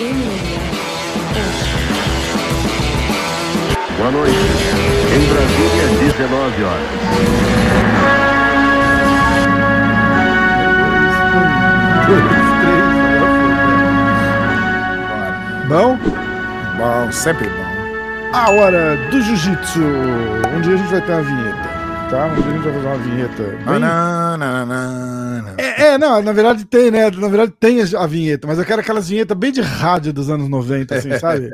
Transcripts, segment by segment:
Boa noite. Em Brasília, 19 horas. Bom? Bom, sempre bom. A hora do jiu-jitsu. Um dia a gente vai ter uma vinheta, tá? Um dia a gente vai fazer uma vinheta. bem- Não, não, não, não. É, é, não, na verdade tem, né? Na verdade tem a vinheta, mas eu quero aquelas vinhetas bem de rádio dos anos 90, assim, sabe?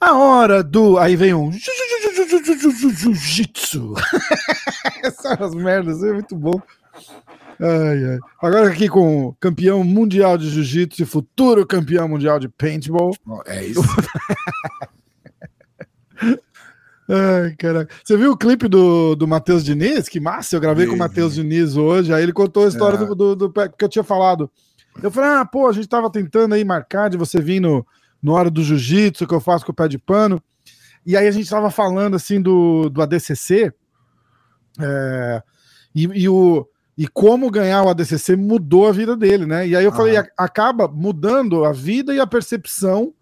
A hora do. Aí vem um. Jiu-jitsu. Essas merdas, é muito bom. Ai, ai. Agora aqui com o campeão mundial de jiu-jitsu e futuro campeão mundial de paintball. É isso. Ai, caraca. Você viu o clipe do, do Matheus Diniz? Que massa, eu gravei com o Matheus. Diniz hoje, aí ele contou a história É. do, do, do pé- que eu tinha falado. Eu falei, ah, pô, a gente tava tentando aí marcar de você vir no, no hora do jiu-jitsu que eu faço com o pé de pano. E aí a gente tava falando assim do, do ADCC é, e, e o, e como ganhar o ADCC mudou a vida dele, né? E aí eu falei, a- acaba mudando a vida e a percepção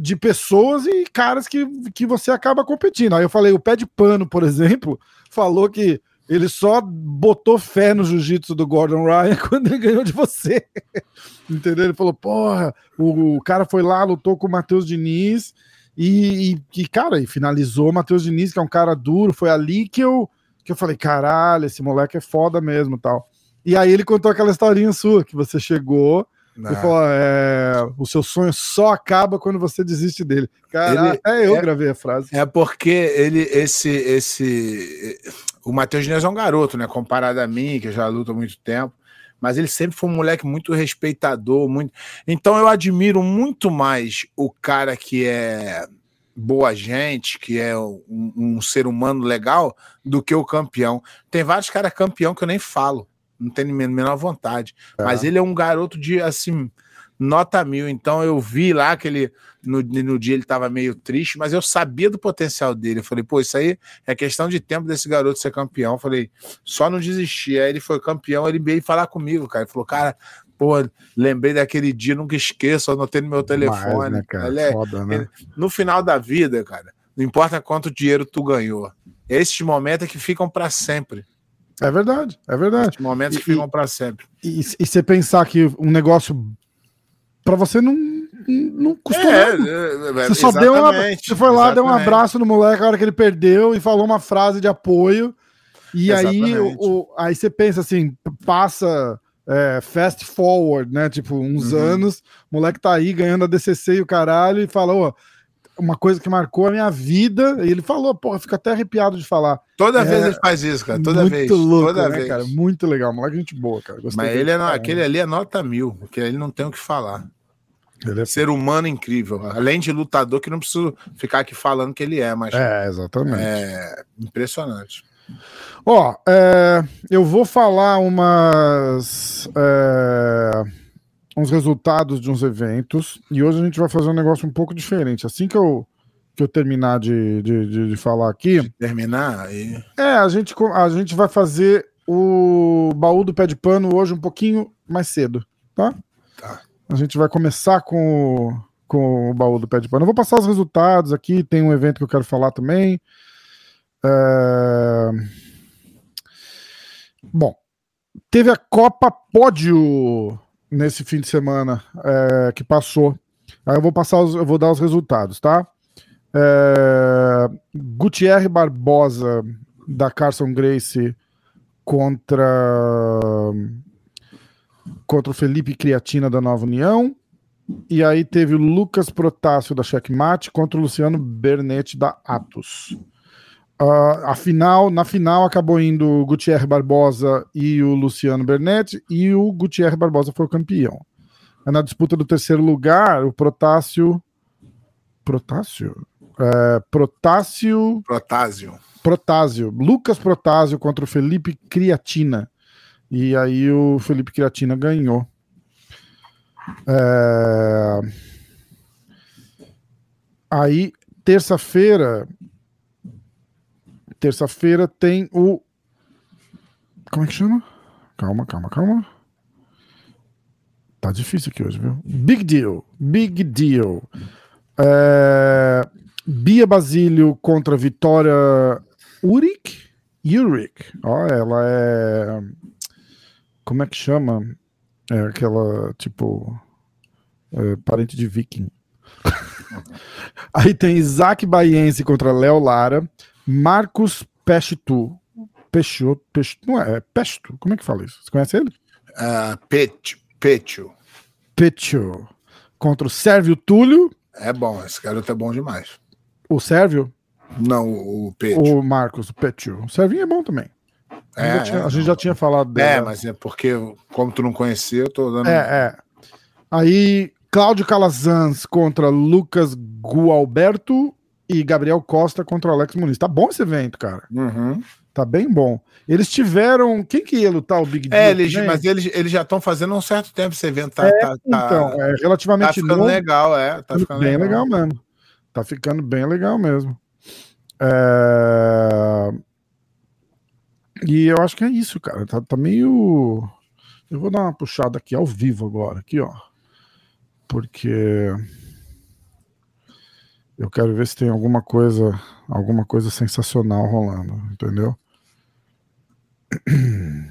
de pessoas e caras que, que você acaba competindo. Aí eu falei, o pé de pano, por exemplo, falou que ele só botou fé no jiu-jitsu do Gordon Ryan quando ele ganhou de você. Entendeu? Ele falou, porra, o, o cara foi lá, lutou com o Matheus Diniz e, e, e, cara, e finalizou o Matheus Diniz, que é um cara duro. Foi ali que eu, que eu falei, caralho, esse moleque é foda mesmo tal. E aí ele contou aquela historinha sua, que você chegou Não. e falou, é, o seu sonho só acaba quando você desiste dele. Caralho, Ele- é eu é- gravei a frase. É porque ele, esse, esse, o Matheus Diniz é um garoto, né? Comparado a mim, que já luta há muito tempo. Mas ele sempre foi um moleque muito respeitador, muito. Então eu admiro muito mais o cara que é boa gente, que é um, um ser humano legal, do que o campeão. Tem vários caras campeão que eu nem falo, não tenho nem a menor vontade. Mas ele é um garoto de assim nota mil. Então eu vi lá que ele no, no dia ele estava meio triste, mas eu sabia do potencial dele. Eu falei, pô, isso aí é questão de tempo desse garoto ser campeão. Eu falei, só não desistir. Aí ele foi campeão, ele veio falar comigo, cara. Ele falou, cara, pô, lembrei daquele dia, nunca esqueço, anotei no meu telefone. Demais, né, cara? Ele é- Foda, né? ele- no final da vida, cara, não importa quanto dinheiro tu ganhou. Esses momentos é que ficam para sempre. É verdade, é verdade. Momentos que E- ficam para sempre. E, e você pensar que um negócio pra você não, não custou É, nada. é, Você só deu uma, exatamente, você foi lá, deu um exatamente. abraço no moleque na hora que ele perdeu e falou uma frase de apoio. E aí, Exatamente. o, o- aí você pensa assim, passa é, fast forward, né? Tipo, uns Uhum. anos, o moleque tá aí ganhando a DCC e o caralho e falou, ó, uma coisa que marcou a minha vida. E ele falou, porra, fico até arrepiado de falar. Toda É, vez ele faz isso, cara. Toda Muito vez. louco, toda né, vez. cara? Muito legal. Moleque, gente boa, cara. Gostei Mas ele é, aquele ali é nota mil, porque ele não tem o que falar. É- Ser humano incrível. Além de lutador, que não preciso ficar aqui falando que ele é, mas é, É, exatamente. impressionante. Ó, é, eu vou falar umas. Uns resultados de uns eventos. E hoje a gente vai fazer um negócio um pouco diferente. Assim que eu, que eu terminar de, de, de- de falar aqui, Terminar aí. é, a gente, a gente vai fazer o baú do pé de pano hoje um pouquinho mais cedo, tá? Tá. A gente vai começar com, o- com o baú do pé de pano. Eu vou passar os resultados aqui, tem um evento que eu quero falar também. É, Bom, teve a Copa Pódio nesse fim de semana é, que passou. Aí eu vou passar, os- eu vou dar os resultados, tá? É, Gutierre Barbosa da Carson Grace contra contra o Felipe Criatina da Nova União. E aí teve o Lucas Protássio da Checkmate contra o Luciano Bernetti da Atos. Ah, a final, na final acabou indo o Gutierre Barbosa e o Luciano Bernetti, e o Gutierre Barbosa foi o campeão. Aí na disputa do terceiro lugar, o Protássio. Protássio? É, Protássio. Protásio. Protásio, Lucas Protásio contra o Felipe Criatina. E aí o Felipe Criatina ganhou. É, Aí, terça-feira. Terça-feira tem o. Como é que chama? Calma, calma, calma. Tá difícil aqui hoje, viu? Big deal. Big deal. É... Bia Basílio contra Vitória Uric. Uric. Ó, ela é. Como é que chama? É aquela, tipo. é, parente de Viking. Aí tem Isaac Baiense contra Léo Lara. Marcos Peshtu. Peixoto, Peixoto, não é, é Pesto. Como é que fala isso? Você conhece ele? Ah, Pecho. Pecho. Pecho. Contra o Sérvio Túlio. É bom, esse garoto é bom demais. O Sérvio? Não, o, Pecho. O Marcos, o Pecho. O Servinho é bom também. A gente, É, já, tinha, é. a gente já tinha falado dele. É, mas é porque, como tu não conhecia, eu tô dando. É, é. Aí, Cláudio Calazans contra Lucas Gualberto e Gabriel Costa contra Alex Muniz. Tá bom esse evento, cara. Uhum. Tá bem bom. Eles tiveram. Quem que ia lutar o Big Deal? É, eles, mas eles, eles já estão fazendo um certo tempo esse evento. Tá, tá, tá, Então, é tá relativamente ficando novo. legal, é. Tá ficando bem legal. mesmo. Tá ficando bem legal mesmo. É, E eu acho que é isso, cara. Tá, tá meio. Eu vou dar uma puxada aqui ao vivo agora, aqui, ó. Porque eu quero ver se tem alguma coisa, alguma coisa sensacional rolando, entendeu?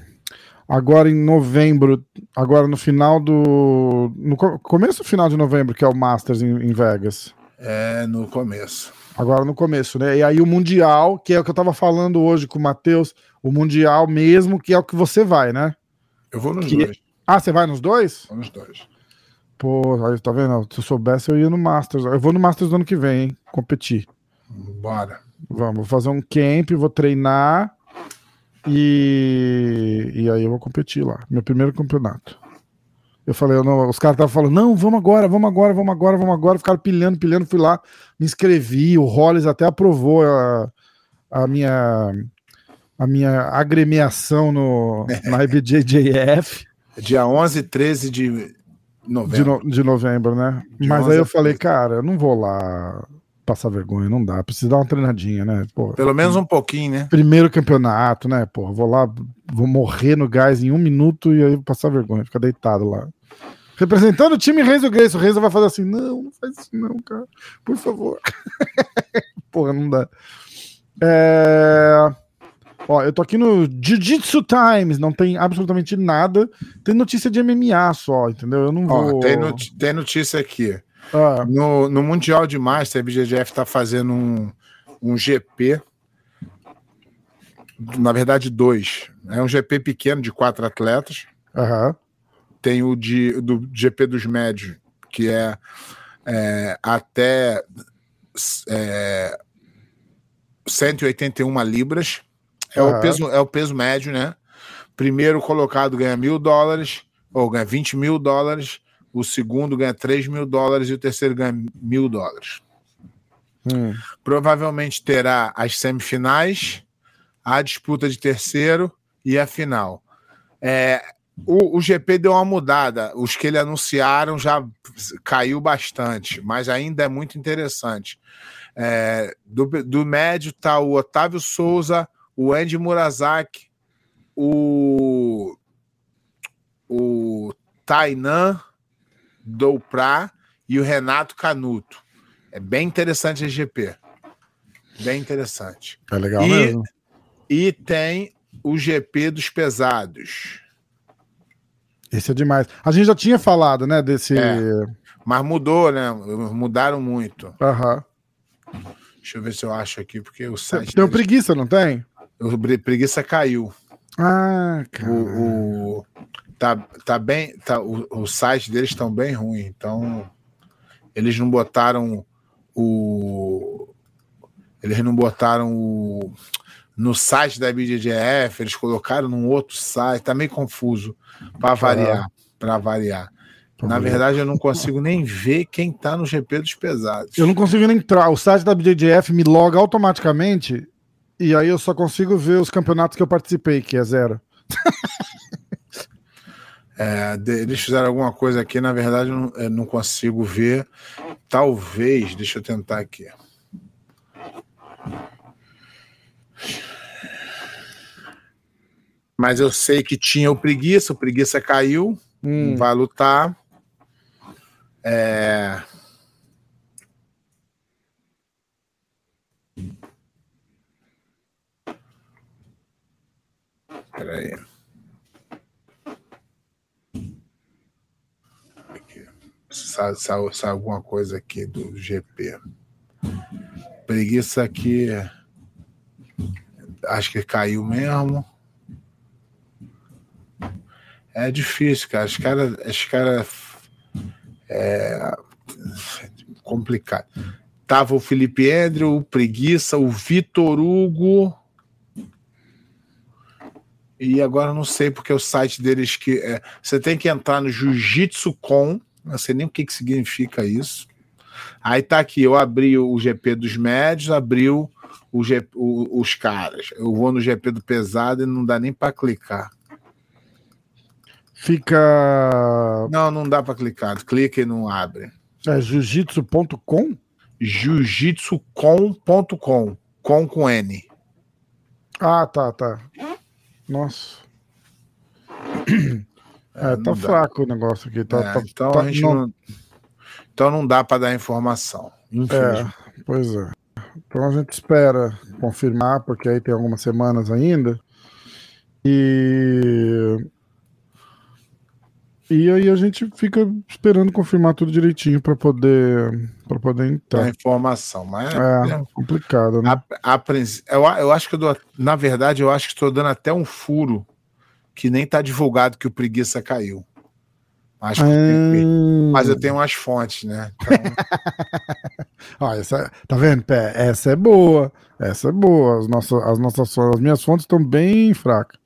Agora em novembro, agora no final do. No co- começo ou final de novembro, que é o Masters em, em Vegas. É, no começo. Agora no começo, né? E aí o Mundial, que é o que eu tava falando hoje com o Matheus, o Mundial mesmo, que é o que você vai, né? Eu vou nos Que- dois. Ah, você vai nos dois? Vou nos dois. Pô, aí tá vendo? Se eu soubesse, eu ia no Masters. Eu vou no Masters do ano que vem, hein? Competir. Bora. Vamos, vou fazer um camp, vou treinar e, e aí eu vou competir lá. Meu primeiro campeonato. Eu falei, eu não- os caras estavam falando, não, vamos agora, vamos agora, vamos agora, vamos agora. Ficaram pilhando, pilhando, fui lá, me inscrevi. O Hollis até aprovou a, a minha a minha agremiação no, na IBJJF Dia 11 e 13 de de, novembro. no- de novembro, né? De Mas 11 aí eu falei, 13. cara, eu não vou lá passar vergonha, não dá. Preciso dar uma treinadinha, né? Pô, Pelo menos um pouquinho, né? primeiro campeonato, né? Porra, vou lá, vou morrer no gás em um minuto e aí vou passar vergonha, ficar deitado lá. Representando o time Renzo Grace, o Renzo vai fazer assim: não, não faz isso, não, cara, por favor. Porra, não dá. É... Ó, eu tô aqui no Jiu-Jitsu Times, não tem absolutamente nada. Tem notícia de MMA só, entendeu? Eu não Ó, vou. tem, noti- tem notícia aqui. Ah, No, no Mundial de Master, a BGF está fazendo um, um GP. Na verdade, dois. É um GP pequeno de quatro atletas. aham. Tem o de, do GP dos médios, que é, é, até é, 181 libras. É, Aham. o peso, é o peso médio, né? Primeiro colocado ganha mil dólares, ou ganha 20 mil dólares. O segundo ganha 3 mil dólares e o terceiro ganha mil dólares. Hum. Provavelmente terá as semifinais, a disputa de terceiro e a final. É, o, o GP deu uma mudada. Os que ele anunciaram já caiu bastante, mas ainda é muito interessante. É, do, do médio tá o Otávio Souza, o Andy Murazaki, o, o Tainan Doupra e o Renato Canuto. É bem interessante esse GP. Bem interessante. É legal E- mesmo. E tem o GP dos pesados. Esse é demais. A gente já tinha falado, né, desse. É. Mas mudou, né? Mudaram muito. Aham. Deixa eu ver se eu acho aqui, porque o site. Tem deles- preguiça, não tem? O preguiça caiu. Ah, cara. O, o- tá, tá bem. Tá, o, o site deles estão bem ruim. Então, eles não botaram o. Eles não botaram o. No site da BJJF, eles colocaram num outro site, tá meio confuso para variar, para variar. Na verdade, eu não consigo nem ver quem tá no GP dos pesados. Eu não consigo nem entrar. O site da BJJF me loga automaticamente e aí eu só consigo ver os campeonatos que eu participei, que é zero. É, eles fizeram alguma coisa aqui, na verdade, eu não, não consigo ver. Talvez, deixa eu tentar aqui. Mas eu sei que tinha o preguiça, o preguiça caiu, Hum, vai lutar. É... Peraí. Aqui. Sai, sai, sai alguma coisa aqui do GP. Preguiça aqui. Acho que caiu mesmo. É difícil, cara. Os caras. Cara, é complicado. Tava o Felipe Andrew, o Preguiça, o Vitor Hugo. E agora não sei porque o site deles que é, você tem que entrar no Jiu-Jitsu com, não sei nem o que, que significa isso. Aí tá aqui, eu abri o GP dos médios, abriu o, o, os caras. Eu vou no GP do pesado e não dá nem para clicar. Fica. Não, não dá para clicar. Clica e não abre. É jiu-jitsu.com? Jiu-jitsucom.com. Com com N. Ah, tá, tá. Nossa. É, tá fraco o negócio aqui. Tá, é, tá, então, tá, a gente não... não... então não dá para dar informação. É, pois é. Então a gente espera confirmar, porque aí tem algumas semanas ainda. E. E aí a gente fica esperando confirmar tudo direitinho para poder para poder entrar. A informação, mas é, é complicado, né? A, a, eu, eu acho que eu dou, na verdade eu acho que estou dando até um furo que nem está divulgado que o preguiça caiu. Acho hum... Mas eu tenho umas fontes, né? Então... Olha, essa, tá vendo, Pé? Essa é boa. Essa é boa. As nossas, as nossas as minhas fontes estão bem fracas.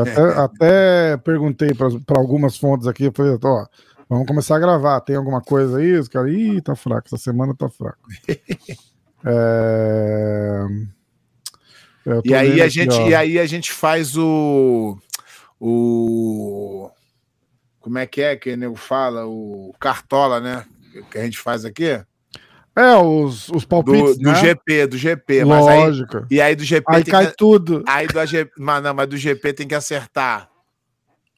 Até, até perguntei para algumas fontes aqui, falei, ó, vamos começar a gravar. Tem alguma coisa aí? Os caras, ih, tá fraco, essa semana tá fraco. é... E aí, a gente, e aí a gente faz o o. Como é que é que o nego fala? O Cartola, né? Que a gente faz aqui. É, os, os palpites. Do, do né? GP, do GP. Lógico. Aí, e aí do GP. Aí cai que, tudo. Aí do mas, não, mas do GP tem que acertar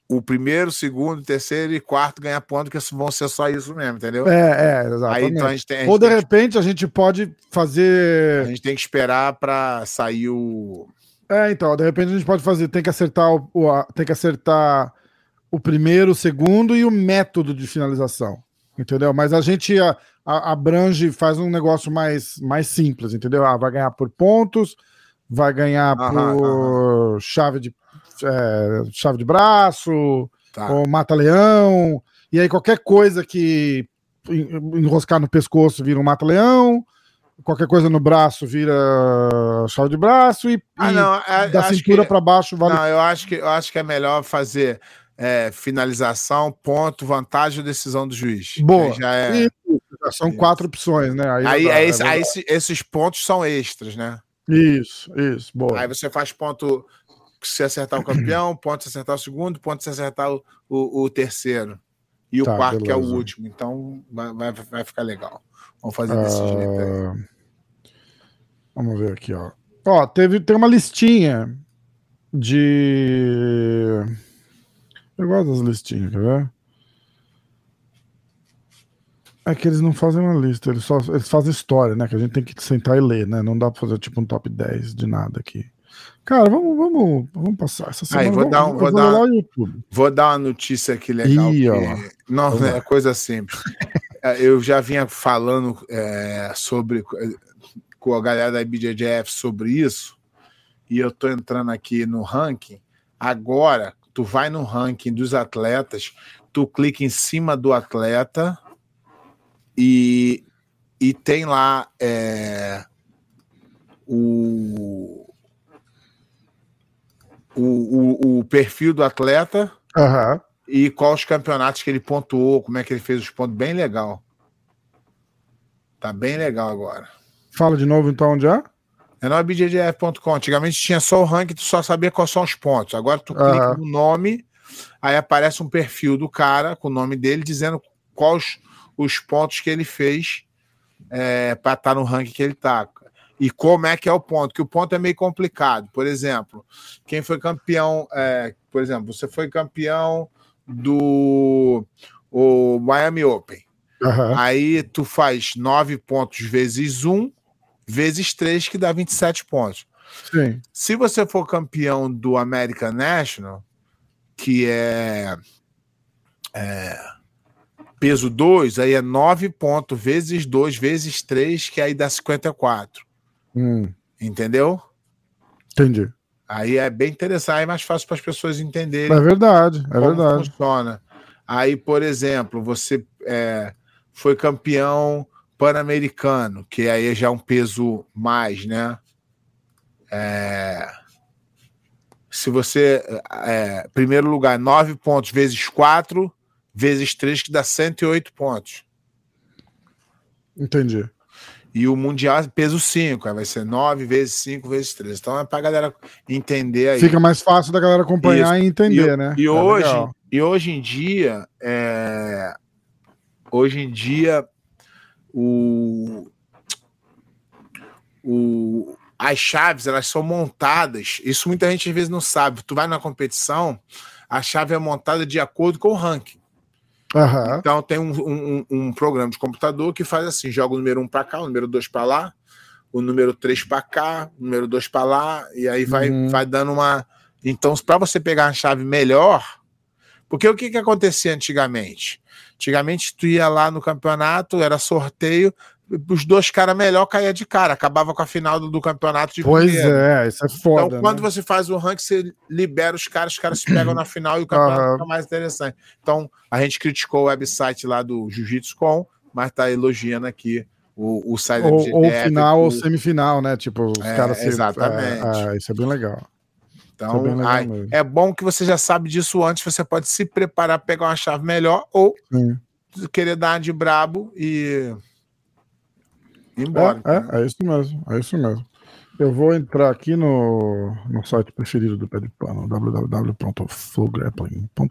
o primeiro, segundo, terceiro e quarto ganhar ponto, que vão ser só isso mesmo, entendeu? É, é, exatamente. Aí, então, a gente tem, a gente Ou de repente a gente pode fazer. A gente tem que esperar para sair o. É, então, de repente a gente pode fazer, tem que acertar o, o, tem que acertar o primeiro, o segundo e o método de finalização. Entendeu? Mas a gente a, a, abrange, faz um negócio mais, mais simples, entendeu? Ah, vai ganhar por pontos, vai ganhar aham, por aham. chave de é, chave de braço, tá. ou mata-leão, e aí qualquer coisa que enroscar no pescoço vira um mata-leão, qualquer coisa no braço vira chave de braço e, ah, não, é, da cintura para baixo vale. Não, eu acho que eu acho que é melhor fazer é, finalização, ponto, vantagem ou decisão do juiz. Boa. já é... Isso, são Isso. quatro opções, né? Aí, aí, aí, é aí esses pontos são extras, né? Isso, isso, boa. Aí você faz ponto se acertar o campeão, ponto se acertar o segundo, ponto se acertar o, o, o terceiro. E tá, o quarto, beleza. que é o último. Então vai, vai, vai ficar legal. Vamos fazer desse uh... jeito aí. Vamos ver aqui, ó. Ó, teve, tem uma listinha de. Eu gosto das listinhas, quer ver? É que eles não fazem uma lista, eles só eles fazem história, né? Que a gente tem que sentar e ler, né? Não dá pra fazer tipo um top 10 de nada aqui. Cara, vamos, vamos, vamos passar essa semana. Aí, vou, dar, um, vou, dar, vou dar uma notícia aqui legal. Ih, que, não, é coisa simples. É, eu já vinha falando é, sobre com a galera da IBJJF sobre isso, e eu tô entrando aqui no ranking. Agora, tu vai no ranking dos atletas, tu clica em cima do atleta e, e tem lá é, o o, o, perfil do atleta uhum. e quais os campeonatos que ele pontuou, como é que ele fez os pontos. Bem legal. Tá bem legal agora. Fala de novo então onde é? É no bjjf.com. Antigamente tinha só o ranking, tu só sabia quais são os pontos. Agora tu uhum. clica no nome, aí aparece um perfil do cara com o nome dele dizendo quais os pontos que ele fez é, para estar tá no ranking que ele tá e como é que é o ponto, que o ponto é meio complicado. Por exemplo, quem foi campeão, é, por exemplo, você foi campeão do o Miami Open. Aham. Aí tu faz 9 pontos vezes 1, vezes 3, que dá 27 pontos. Sim. Se você for campeão do American National, que é, é, peso 2, aí é 9 pontos vezes 2 vezes 3, que aí dá 54. Hum, Entendeu? entendi. Aí é bem interessante, é mais fácil para as pessoas entenderem É verdade, é verdade. funciona. Aí, por exemplo, você é, foi campeão pan-americano, que aí já é um peso mais, né? É, se você. É, primeiro lugar, 9 pontos vezes 4, vezes 3, que dá 108 pontos. Entendi. E o Mundial peso 5, aí vai ser 9 vezes 5 vezes 3. Então é pra galera entender aí. Fica mais fácil da galera acompanhar e entender, e, né? E É hoje, legal. e hoje em dia, é, hoje em dia, o, o, as chaves elas são montadas. Isso muita gente às vezes não sabe. Tu vai na competição, a chave é montada de acordo com o ranking. Aham. Então tem um, um- um programa de computador que faz assim: joga o número 1 para cá, o número 2 para lá, o número 3 para cá, o número 2 para lá, e aí vai, Uhum. vai dando uma. Então, para você pegar uma chave melhor, porque o que, que acontecia antigamente? Antigamente, tu ia lá no campeonato, era sorteio, os dois caras melhor caía de cara, acabava com a final do, do campeonato de Pois primeiro. é, isso é foda. Então, quando né? você faz o ranking, você libera os caras, os caras se pegam na final e o campeonato Aham. fica mais interessante. Então, a gente criticou o website lá do Jiu-Jitsu Com, mas tá elogiando aqui o, o site ou, ou final ou semifinal, né? Tipo, os É, caras se. exatamente. É, é, isso é bem legal. Então, é ai, é bom que você já sabe disso antes, você pode se preparar, pegar uma chave melhor, ou Sim. querer dar de brabo e ir embora. É, é, é isso mesmo, é isso mesmo. Eu vou entrar aqui no, no site preferido do Pé de Pano, www.flowgrappling.com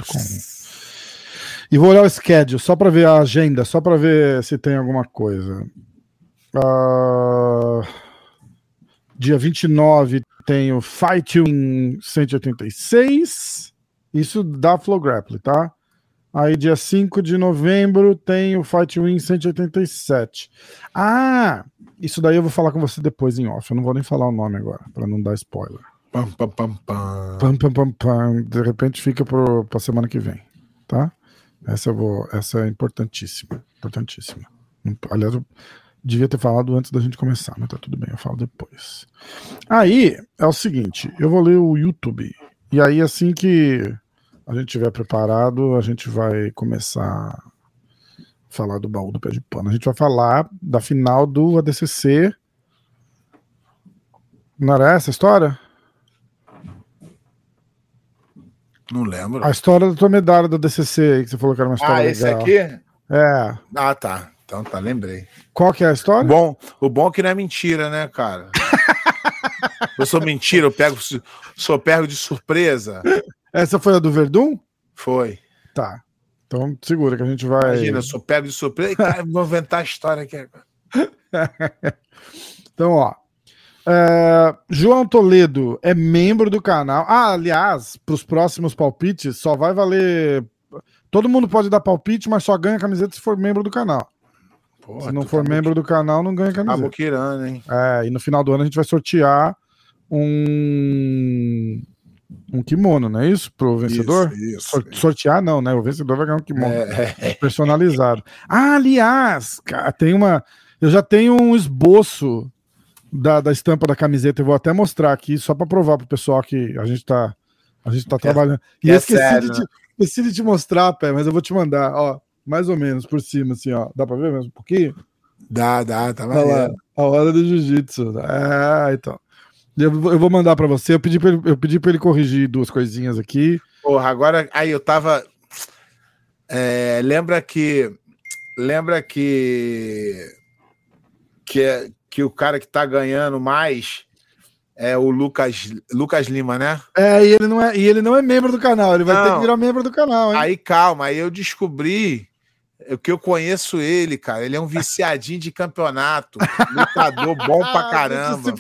e vou olhar o schedule só para ver a agenda, só para ver se tem alguma coisa. Ah, dia 29 tem o Fight Win 186, isso da Flow Grappling, tá? Aí dia 5 de novembro tem o Fight Win 187. Ah, isso daí eu vou falar com você depois em off. Eu não vou nem falar o nome agora, para não dar spoiler. Pam, pam, pam, pam. Pam, pam, pam, pam. De repente fica pro, pra semana que vem, tá? Essa eu vou, essa é importantíssima, importantíssima. Aliás, eu devia ter falado antes da gente começar, mas tá tudo bem, eu falo depois. Aí é o seguinte, eu vou ler o YouTube e aí assim que a gente tiver preparado, a gente vai começar a falar do baú do pé de pano. A gente vai falar da final do ADCC. Não era essa a história? Não lembro. A história da tua medalha da DCC aí, que você falou que era uma história Ah, legal. esse aqui? É. Ah, tá. Então tá, lembrei. Qual que é a história? Bom, o bom é que não é mentira, né, cara? eu sou mentira, eu pego, sou pego de surpresa. Essa foi a do Verdun? Foi. Tá. Então segura que a gente vai. Imagina, eu sou pego de surpresa. E, cara, vou inventar a história aqui. agora. Então, ó. é, João Toledo é membro do canal. Ah, aliás, para os próximos palpites, só vai valer. Todo mundo pode dar palpite, mas só ganha camiseta se for membro do canal. Pô, se não tu for tá membro do canal, não ganha camiseta. Aboquirando, hein? É, e no final do ano a gente vai sortear um um kimono, não é isso? Pro vencedor? Isso, isso. Sor- sortear não, né? O vencedor vai ganhar um kimono É, é, personalizado. Ah, aliás, cara, tem uma. Eu já tenho um esboço da, da estampa da camiseta. Eu vou até mostrar aqui, só para provar pro pessoal que a gente tá, a gente tá trabalhando. E é esqueci, sério, de te, esqueci de te mostrar, pé, mas eu vou te mandar, ó, mais ou menos por cima, assim, ó. Dá para ver mesmo um pouquinho? dá, dá, tá lá, maneiro. a hora do jiu-jitsu. É, então. Eu, vou- eu vou mandar para você. Eu pedi para ele, eu pedi pra ele corrigir duas coisinhas aqui. Porra, agora aí eu tava. é, lembra que. Lembra que. Que, é- que o cara que tá ganhando mais é o Lucas, Lucas Lima, né? É, e ele não é, e ele não é membro do canal. Ele vai ter Não. que virar membro do canal, hein? Aí calma, aí eu descobri o que eu conheço ele, cara. Ele é um viciadinho de campeonato, lutador bom pra Ah, caramba.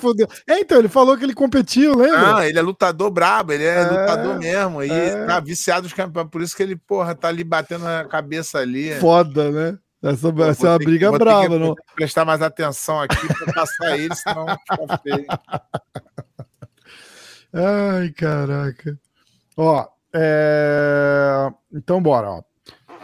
É, então, ele falou que ele competiu, lembra? Ah, ele é lutador brabo, ele é, É, lutador mesmo. E é. tá viciado nos campeonatos. Por isso que ele, porra, tá ali batendo a cabeça ali. Foda, né? Essa, Vou essa é uma que- briga ter brava, que não? prestar mais atenção aqui para passar ele, senão fica feio. Ai, caraca. Ó, é... então bora, ó.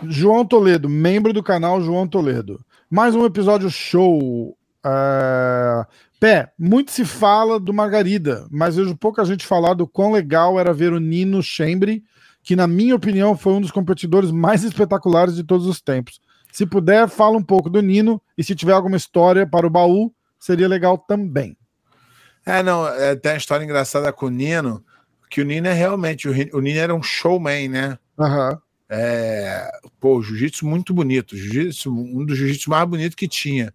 João Toledo, membro do canal João Toledo. Mais um episódio show. É... Pé, muito se fala do Margarida, mas vejo pouca gente falar do quão legal era ver o Nino Chembre, que na minha opinião foi um dos competidores mais espetaculares de todos os tempos. Se puder, fala um pouco do Nino e se tiver alguma história para o baú, seria legal também. É, não, é, tem uma história engraçada com o Nino, que o Nino é realmente, o, o Nino era um showman, né? Aham. É, pô, jiu-jitsu muito bonito, jiu-jitsu, um dos jiu-jitsu mais bonitos que tinha.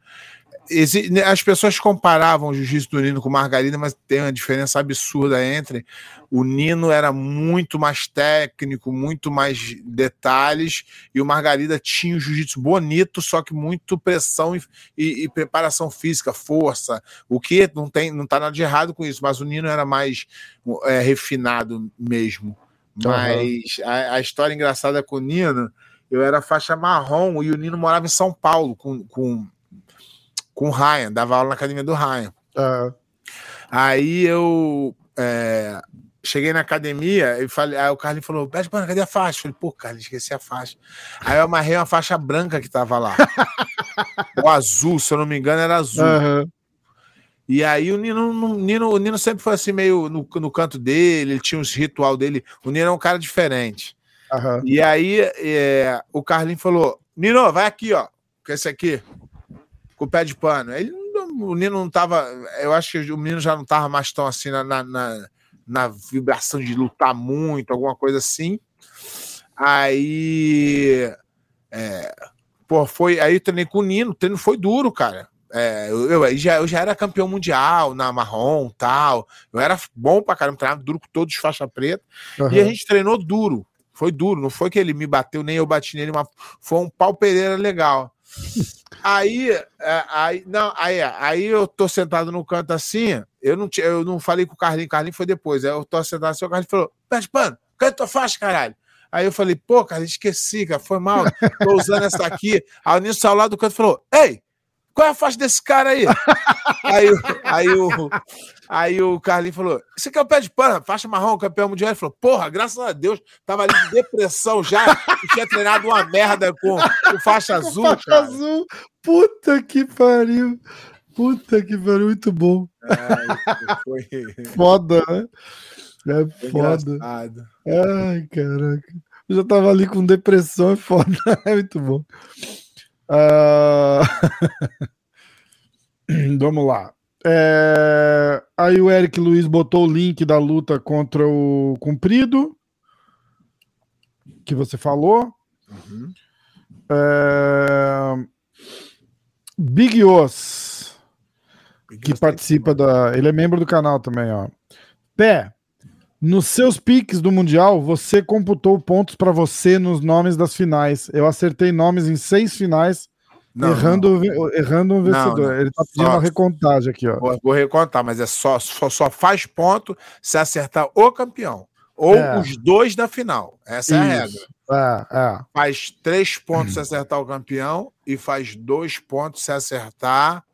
Né, As pessoas comparavam o jiu-jitsu do Nino com o Margarida, mas tem uma diferença absurda entre. O Nino era muito mais técnico, muito mais detalhes, e o Margarida tinha o jiu-jitsu bonito, só que muito pressão e, e- e preparação física, força. O que não tem, não tá nada de errado com isso, mas o Nino era mais é, refinado mesmo. Mas a, a história engraçada com o Nino, eu era faixa marrom e o Nino morava em São Paulo com, com, com o Ryan, dava aula na academia do Ryan. É. Aí eu é, cheguei na academia e falei, aí o Carlinhos falou: Pede, mano, cadê a faixa? Eu falei, pô, Carlinhos, esqueci a faixa. Aí eu amarrei uma faixa branca que tava lá. Ou azul, se eu não me engano, era azul. Aham. E aí o Nino, não- Nino, o Nino sempre foi assim, meio no, no canto dele, ele tinha uns ritual dele. O Nino é um cara diferente. Aham. E aí é, o Carlinhos falou: Nino, vai aqui, ó. Com esse aqui, com o pé de pano. Ele, o Nino não tava. Eu acho que o menino já não tava mais tão assim na, na, na- na vibração de lutar muito, alguma coisa assim. Aí. É, pô, foi. Aí eu treinei com o Nino, o treino foi duro, cara. É, eu, eu, já, eu já era campeão mundial na marrom tal. Eu era bom pra caramba, treinava duro com todos os faixa preta. aham. E a gente treinou duro. Foi duro. Não foi que ele me bateu, nem eu bati nele, mas foi um pau pereira legal. Aí, é, aí, não, aí, aí eu tô sentado no canto assim, eu não, tinha- eu não falei com o Carlinhos, o Carlinhos foi depois. Aí eu tô sentado assim, o Carlinhos falou: Pede pano, cadê tua faixa, caralho? Aí eu falei, pô, cara, esqueci, cara, foi mal, tô usando essa aqui. Aí o Nilson saiu lá do canto e falou: Ei, qual é a faixa desse cara aí? aí, o- aí, o, aí o Carlinhos falou: Isso aqui é o pé de pano, faixa marrom, campeão mundial. Ele falou: Porra, graças a Deus, tava ali de depressão já, e tinha treinado uma merda com, com faixa azul. Faixa cara. azul. Puta que pariu. Puta que pariu, muito bom. É, foi, Foda, né? É foda. engraçado. Ai, caraca. Eu já tava ali com depressão, é foda. É muito bom. Ah, Vamos lá. É, Aí o Eric Luiz botou o link da luta contra o Cumprido, que você falou. Uhum. É, Big Os, que participa da. Ele é membro do canal também, ó. Pé, nos seus piques do Mundial, você computou pontos pra você nos nomes das finais. Eu acertei nomes em seis finais, Não, errando, o ve- errando um Não, vencedor. não. Ele tá pedindo Só- uma recontagem aqui, ó. Vou, vou recontar, mas é só, só, só faz ponto se acertar o campeão. Ou É. os dois da final. Essa é a regra. Isso. É, é. Faz três pontos se acertar o campeão e faz dois pontos se acertar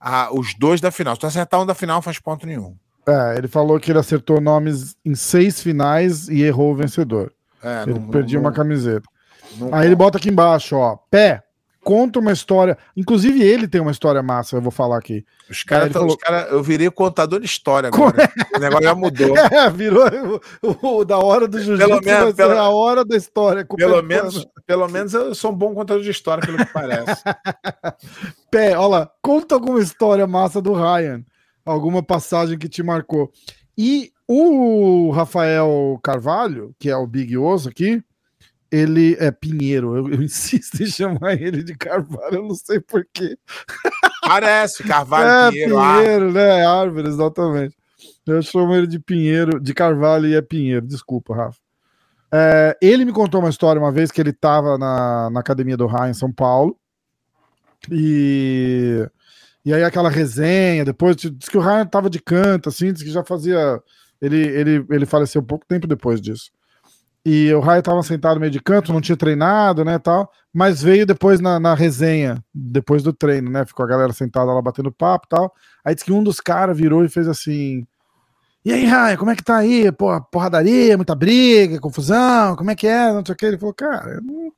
a- os dois da final. Se tu acertar um da final, faz ponto nenhum. É, ele falou que ele acertou nomes em seis finais e errou o vencedor. É, Ele não- perdia não- uma camiseta. não- Aí ele bota aqui embaixo, ó. Pé, conta uma história. Inclusive, ele tem uma história massa, eu vou falar aqui. Os caras, tão- falou- cara, eu virei contador de história agora. o negócio já mudou. É, virou o, o da hora do jiu-jitsu, Pelo menos- ser pelo- a hora da história. Pelo menos, pelo menos eu sou um bom contador de história, pelo que parece. Pé, olha lá, conta alguma história massa do Ryan. Alguma passagem que te marcou. E o Rafael Carvalho, que é o Big Oso aqui, ele é Pinheiro. Eu, eu insisto em chamar ele de Carvalho, eu não sei porquê. Parece, Carvalho, é, Pinheiro, ah, Pinheiro, né? Árvore, exatamente. Eu chamo ele de Pinheiro, de Carvalho e é Pinheiro. Desculpa, Rafa. É, ele me contou uma história uma vez que ele estava na, na academia do Ryan em São Paulo. E, e aí aquela resenha, depois diz que o Ryan estava de canto, assim, diz que já fazia. Ele, ele, ele faleceu pouco tempo depois disso. E o Raio tava sentado meio de canto, não tinha treinado, né, tal. Mas veio depois na, na resenha, depois do treino, né? Ficou a galera sentada lá batendo papo tal. Aí disse que um dos caras virou e fez assim: E aí, Raio, como é que tá aí? Porra, porradaria, muita briga, confusão, como é que é? Não sei o que. Ele falou, cara, eu não,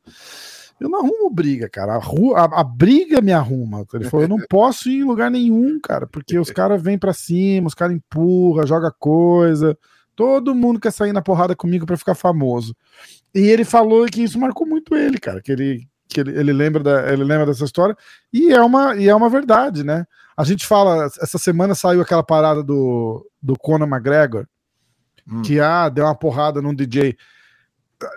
eu não arrumo briga, cara. A, ru- a- a briga me arruma. Ele falou, eu não posso ir em lugar nenhum, cara, porque os caras vêm pra cima, os caras empurram, joga coisa. Todo mundo quer sair na porrada comigo pra ficar famoso. E ele falou que isso marcou muito ele, cara, que ele que ele, ele lembra da, ele lembra dessa história e é uma e é uma verdade, né? A gente fala, essa semana saiu aquela parada do do Conor McGregor Hum. que ah, deu uma porrada num DJ.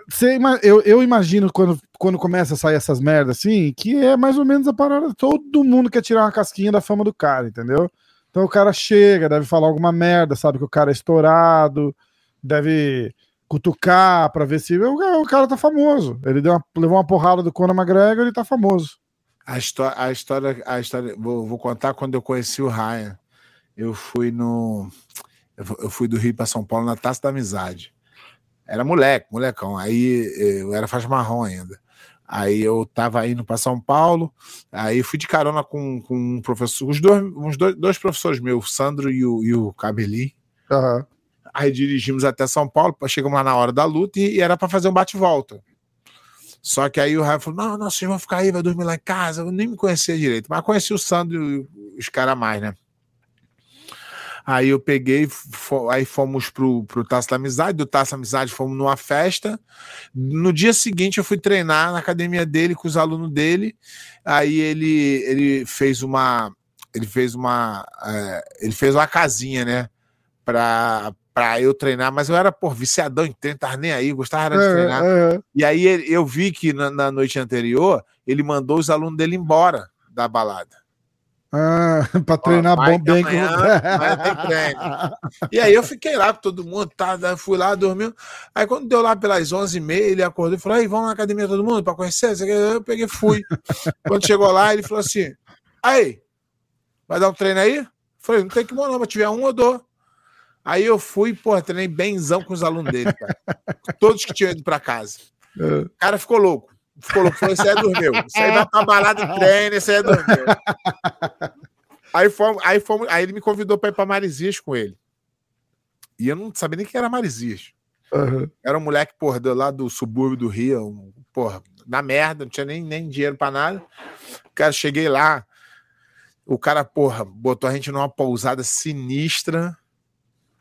Você eu, eu imagino quando, quando começa a sair essas merdas assim, que é mais ou menos a parada. Todo mundo quer tirar uma casquinha da fama do cara, entendeu? Então o cara chega, deve falar alguma merda, sabe que o cara é estourado, deve cutucar pra ver se o, cara tá famoso. Ele deu uma- levou uma porrada do Conor McGregor ele tá famoso. A história, a história, a história vou, vou contar quando eu conheci o Ryan. Eu fui no. Eu fui do Rio para São Paulo na Taça da Amizade. Era moleque, molecão. Aí eh, eu era faixa marrom ainda. Aí eu tava indo para São Paulo, aí fui de carona com, com um professor, os dois, uns dois, dois professores meus, o Sandro e o, e o Cabeli. Aham. Aí dirigimos até São Paulo, chegamos lá na hora da luta e, e era para fazer um bate-volta. Só que aí o Raio falou: não, não, vocês vão ficar aí, vai dormir lá em casa. Eu nem me conhecia direito, mas conheci o Sandro e os caras mais, né? Aí eu peguei, aí fomos pro, pro Taça da Amizade, do Taça da Amizade fomos numa festa. No dia seguinte eu fui treinar na academia dele com os alunos dele. Aí ele, ele fez uma. Ele fez uma. eh, ele fez uma casinha, né? Pra, pra eu treinar, mas eu era, pô, viciadão em treino, tava nem aí, gostava de treinar. É, é. E aí eu vi que na, na noite anterior ele mandou os alunos dele embora da balada. Ah, pra treinar vai bom bem com amanhã treino. E aí eu fiquei lá com todo mundo, tá, daí fui lá, dormiu. Aí quando deu lá pelas 11h30, ele acordou e falou: aí, vamos na academia todo mundo pra conhecer? Eu peguei e fui. quando chegou lá, ele falou assim: aí, vai dar um treino aí? Eu falei: não tem que não, mas tiver um, eu dou. Aí eu fui, pô, treinei benzão com os alunos dele, cara. Todos que tinham ido pra casa. É. O cara ficou louco. Falou: Isso aí é dormiu. Isso aí vai pra balada e treina, isso aí é dormiu. Aí, fomos, aí, fomos, aí ele me convidou pra ir pra Marizias com ele. E eu não sabia nem que era Marizias. Aham. Era um moleque, porra, lá do subúrbio do Rio, um, porra, na merda, não tinha nem, nem dinheiro pra nada. Cara, cheguei lá, o cara, porra, botou a gente numa pousada sinistra.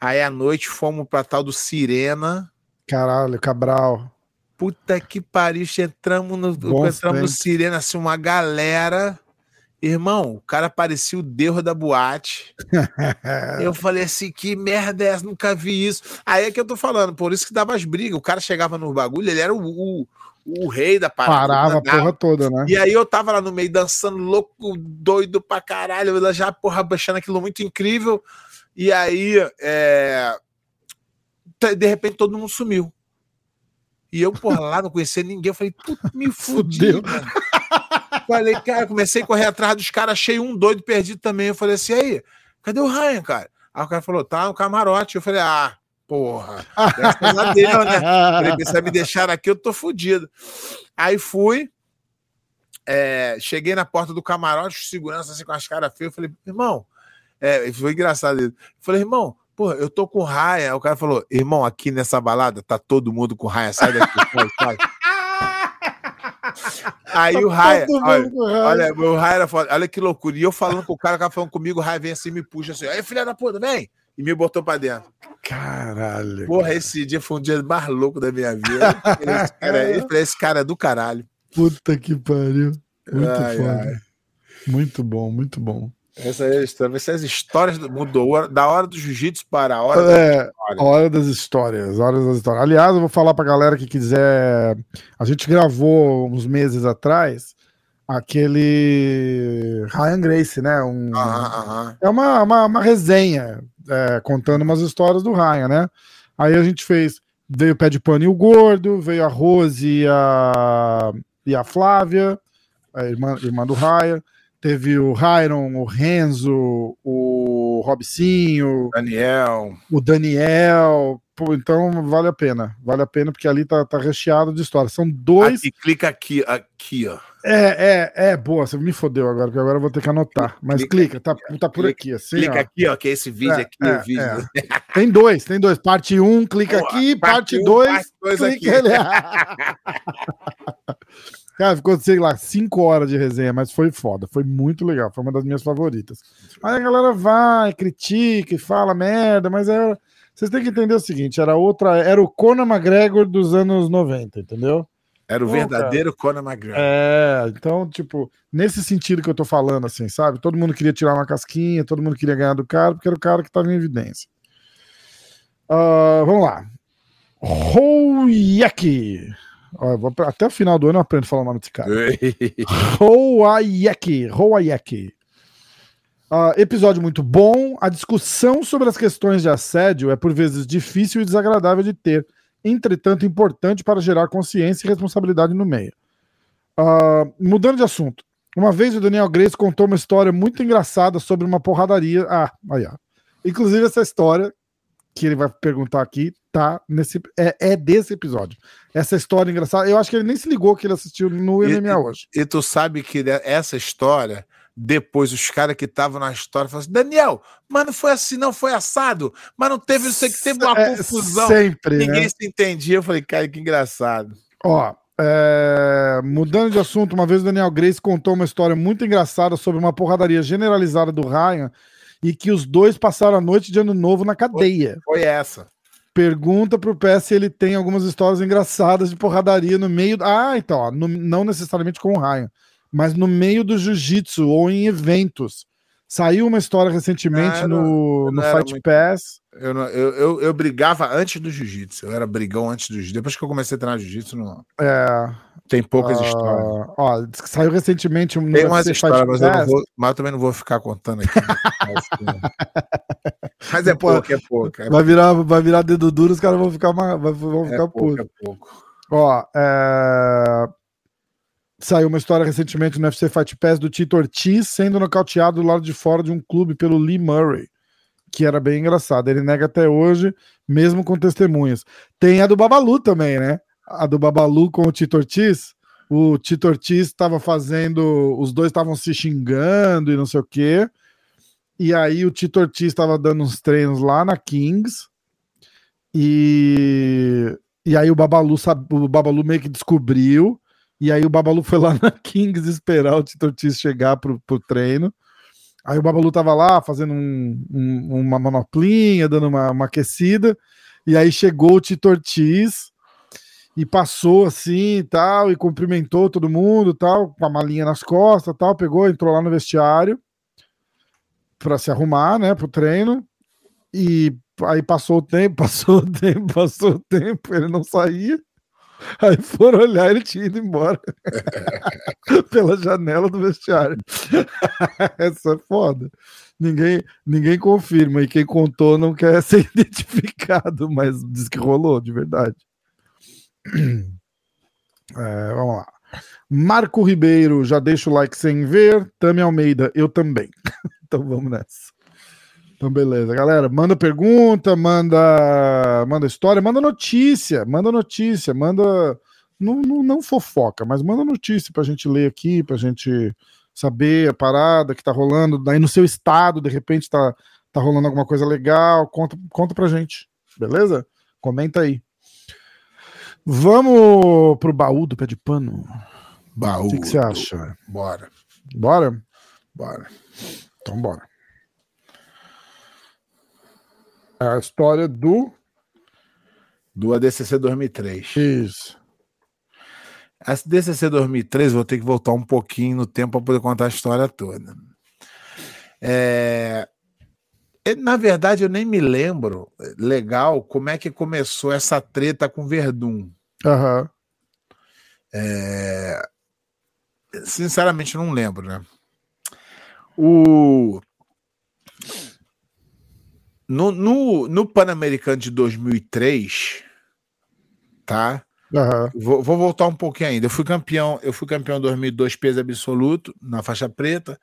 Aí à noite fomos pra tal do Sirena. Caralho, Cabral. Puta que pariu, entramos no, entramos no. Sirena, assim, uma galera. Irmão, o cara parecia o Deus da boate. Eu falei assim, que merda é essa? Nunca vi isso. Aí é que eu tô falando, por isso que dava as brigas. O cara chegava no bagulho, ele era o, o, o rei da parada. Parava a porra toda, né? E aí eu tava lá no meio dançando, louco, doido pra caralho, eu já, porra, achando aquilo muito incrível. E aí, é, de repente, todo mundo sumiu. E eu, porra, lá não conhecia ninguém. Eu falei, puta, me fudi. Fudeu. mano. Falei, cara, comecei a correr atrás dos caras, achei um doido perdido também. Eu falei assim, aí, cadê o Ryan, cara? Aí o cara falou, tá no camarote. Eu falei, ah, porra, graças a Deus, né? Falei, se me deixar aqui, eu tô fudido. Aí fui, é, cheguei na porta do camarote, segurança assim com as caras feias. Eu falei, irmão, é, foi engraçado isso. Eu falei, irmão, pô, eu tô com raia. O cara falou, irmão, aqui nessa balada tá todo mundo com raia, sai daqui, sai. Aí o raia, olha, com raia. olha, meu raia era foda, olha que loucura. E eu falando com o cara, o cara falando comigo, o raia vem assim, me puxa assim, aí filha da puta, vem! E me botou pra dentro. Caralho. Porra, esse dia foi um dia mais louco da minha vida. Esse cara, esse, esse cara é do caralho. Puta que pariu. Muito Ai, foda. ai. Muito bom, muito bom. Essa é a história. Essas histórias do- mudou da hora do jiu-jitsu para a hora É, história. hora das histórias, hora das histórias. Aliás, eu vou falar pra galera que quiser. A gente gravou uns meses atrás aquele Ryan Grace, né? Um, Aham, aham. É uma, uma, uma resenha é, contando umas histórias do Ryan, né? Aí a gente fez. Veio o Pé de Pano e o Gordo, veio a Rose e a, e a Flávia, a irmã, irmã do Ryan. Teve o Ryron, o Renzo, o Robicinho, Daniel. o Daniel. Pô, então vale a pena. Vale a pena, porque ali tá, tá recheado de história. São dois. Aqui, clica aqui, aqui, ó. É, é, é, boa. Você me fodeu agora, porque agora eu vou ter que anotar. Mas clica, Clica tá, tá por Clica- aqui, assim. clica ó. aqui, ó, que é esse vídeo É, aqui, é, o vídeo. é. Tem dois, tem dois. Parte 1, um, clica Boa. aqui. Parte um, 2, parte dois aqui. clica ali. Cara, ficou, sei lá, 5 horas de resenha, mas foi foda. Foi muito legal. Foi uma das minhas favoritas. Aí a galera vai, critica e fala merda, mas era. Vocês têm que entender o seguinte: era outra. Era o Conor McGregor dos anos 90, entendeu? Era o Pô, verdadeiro Conor McGregor. É, então, tipo, nesse sentido que eu tô falando, assim, sabe? Todo mundo queria tirar uma casquinha, todo mundo queria ganhar do cara, porque era o cara que tava em evidência. Ah, vamos lá. Hoyeki. Ó, vou Até o final do ano eu aprendo a falar o nome desse cara. Hoayeki. Hoayeki. Ah, episódio muito bom. A discussão sobre as questões de assédio é por vezes difícil e desagradável de ter, entretanto importante para gerar consciência e responsabilidade no meio. Ah, mudando de assunto. Uma vez o Daniel Grace contou uma história muito engraçada sobre uma porradaria. Ah, aí, ó. Inclusive, essa história que ele vai perguntar aqui tá nesse. É, é desse episódio. Essa história engraçada. Eu acho que ele nem se ligou que ele assistiu no E- MMA hoje. E tu sabe que essa história, depois os caras que estavam na história falaram assim: Daniel, mas não foi assim, não foi assado, mas não teve, não sei que teve uma É, confusão. Sempre, Ninguém né? se entendia. Eu falei, cara, que engraçado. Ó, é, mudando de assunto, uma vez o Daniel Grace contou uma história muito engraçada sobre uma porradaria generalizada do Ryan e que os dois passaram a noite de ano novo na cadeia. Foi essa. Pergunta pro Pé se ele tem algumas histórias engraçadas de porradaria no meio. Ah, então, ó, no- não necessariamente com o Ryan, mas no meio do jiu-jitsu ou em eventos. Saiu uma história recentemente no, no Fight muito- Pass. Eu, eu, eu, eu brigava antes do jiu-jitsu. Eu era brigão antes do jiu-jitsu. Depois que eu comecei a treinar jiu-jitsu, não... É, tem poucas ah, histórias. Ó, saiu recentemente um Tem umas histórias, mas eu, vou, mas eu também não vou ficar contando aqui. mas é pouco, é pouco. É, Vai virar, vai virar dedo duro, os caras vão ficar, vão é ficar pouco, putos. é pouco. Ó, é... saiu uma história recentemente no UFC Fight Pass do Tito Ortiz sendo nocauteado do lado de fora de um clube pelo Lee Murray, que era bem engraçado. Ele nega até hoje, mesmo com testemunhas. Tem a do Babalu também, né? A do Babalu com o Tito Ortiz. O Tito Ortiz estava fazendo, os dois estavam se xingando e não sei o quê. E aí o Tito Ortiz estava dando uns treinos lá na Kings. E e aí o Babalu, o Babalu meio que descobriu, e aí o Babalu foi lá na Kings esperar o Tito Ortiz chegar pro, pro treino. Aí o Babalu tava lá fazendo um- um- uma manoplinha, dando uma, uma aquecida, e aí chegou o Tito Ortiz e passou assim e tal, e cumprimentou todo mundo tal, com a malinha nas costas tal, pegou, entrou lá no vestiário para se arrumar, né, pro treino, e aí passou o tempo, passou o tempo, passou o tempo, ele não saía. Aí foram olhar, ele tinha ido embora pela janela do vestiário. Essa é foda. Ninguém, ninguém confirma e quem contou não quer ser identificado, mas diz que rolou de verdade. É, vamos lá. Marco Ribeiro, já deixa o like sem ver. Tami Almeida, eu também. então vamos nessa. Então, beleza, galera. Manda pergunta, manda, manda história, manda notícia, manda notícia, manda. Não, não, não fofoca, mas manda notícia pra gente ler aqui, pra gente saber a parada que tá rolando. Daí no seu estado, de repente, tá, tá rolando alguma coisa legal. Conta, conta pra gente, beleza? Comenta aí. Vamos pro baú do pé de pano. Baú. O que que você acha? Bora, Bora? bora. Então bora. É a história do. Do ADCC 2003. Isso. A DCC 2003, vou ter que voltar um pouquinho no tempo para poder contar a história toda. É, é, Na verdade, eu nem me lembro legal como é que começou essa treta com Verdun. Aham. É, Sinceramente, não lembro, né? O... No, no, no Pan-Americano de 2003, tá? Aham. Vou, vou voltar um pouquinho ainda. Eu fui campeão, eu fui campeão em 2002 peso absoluto na faixa preta.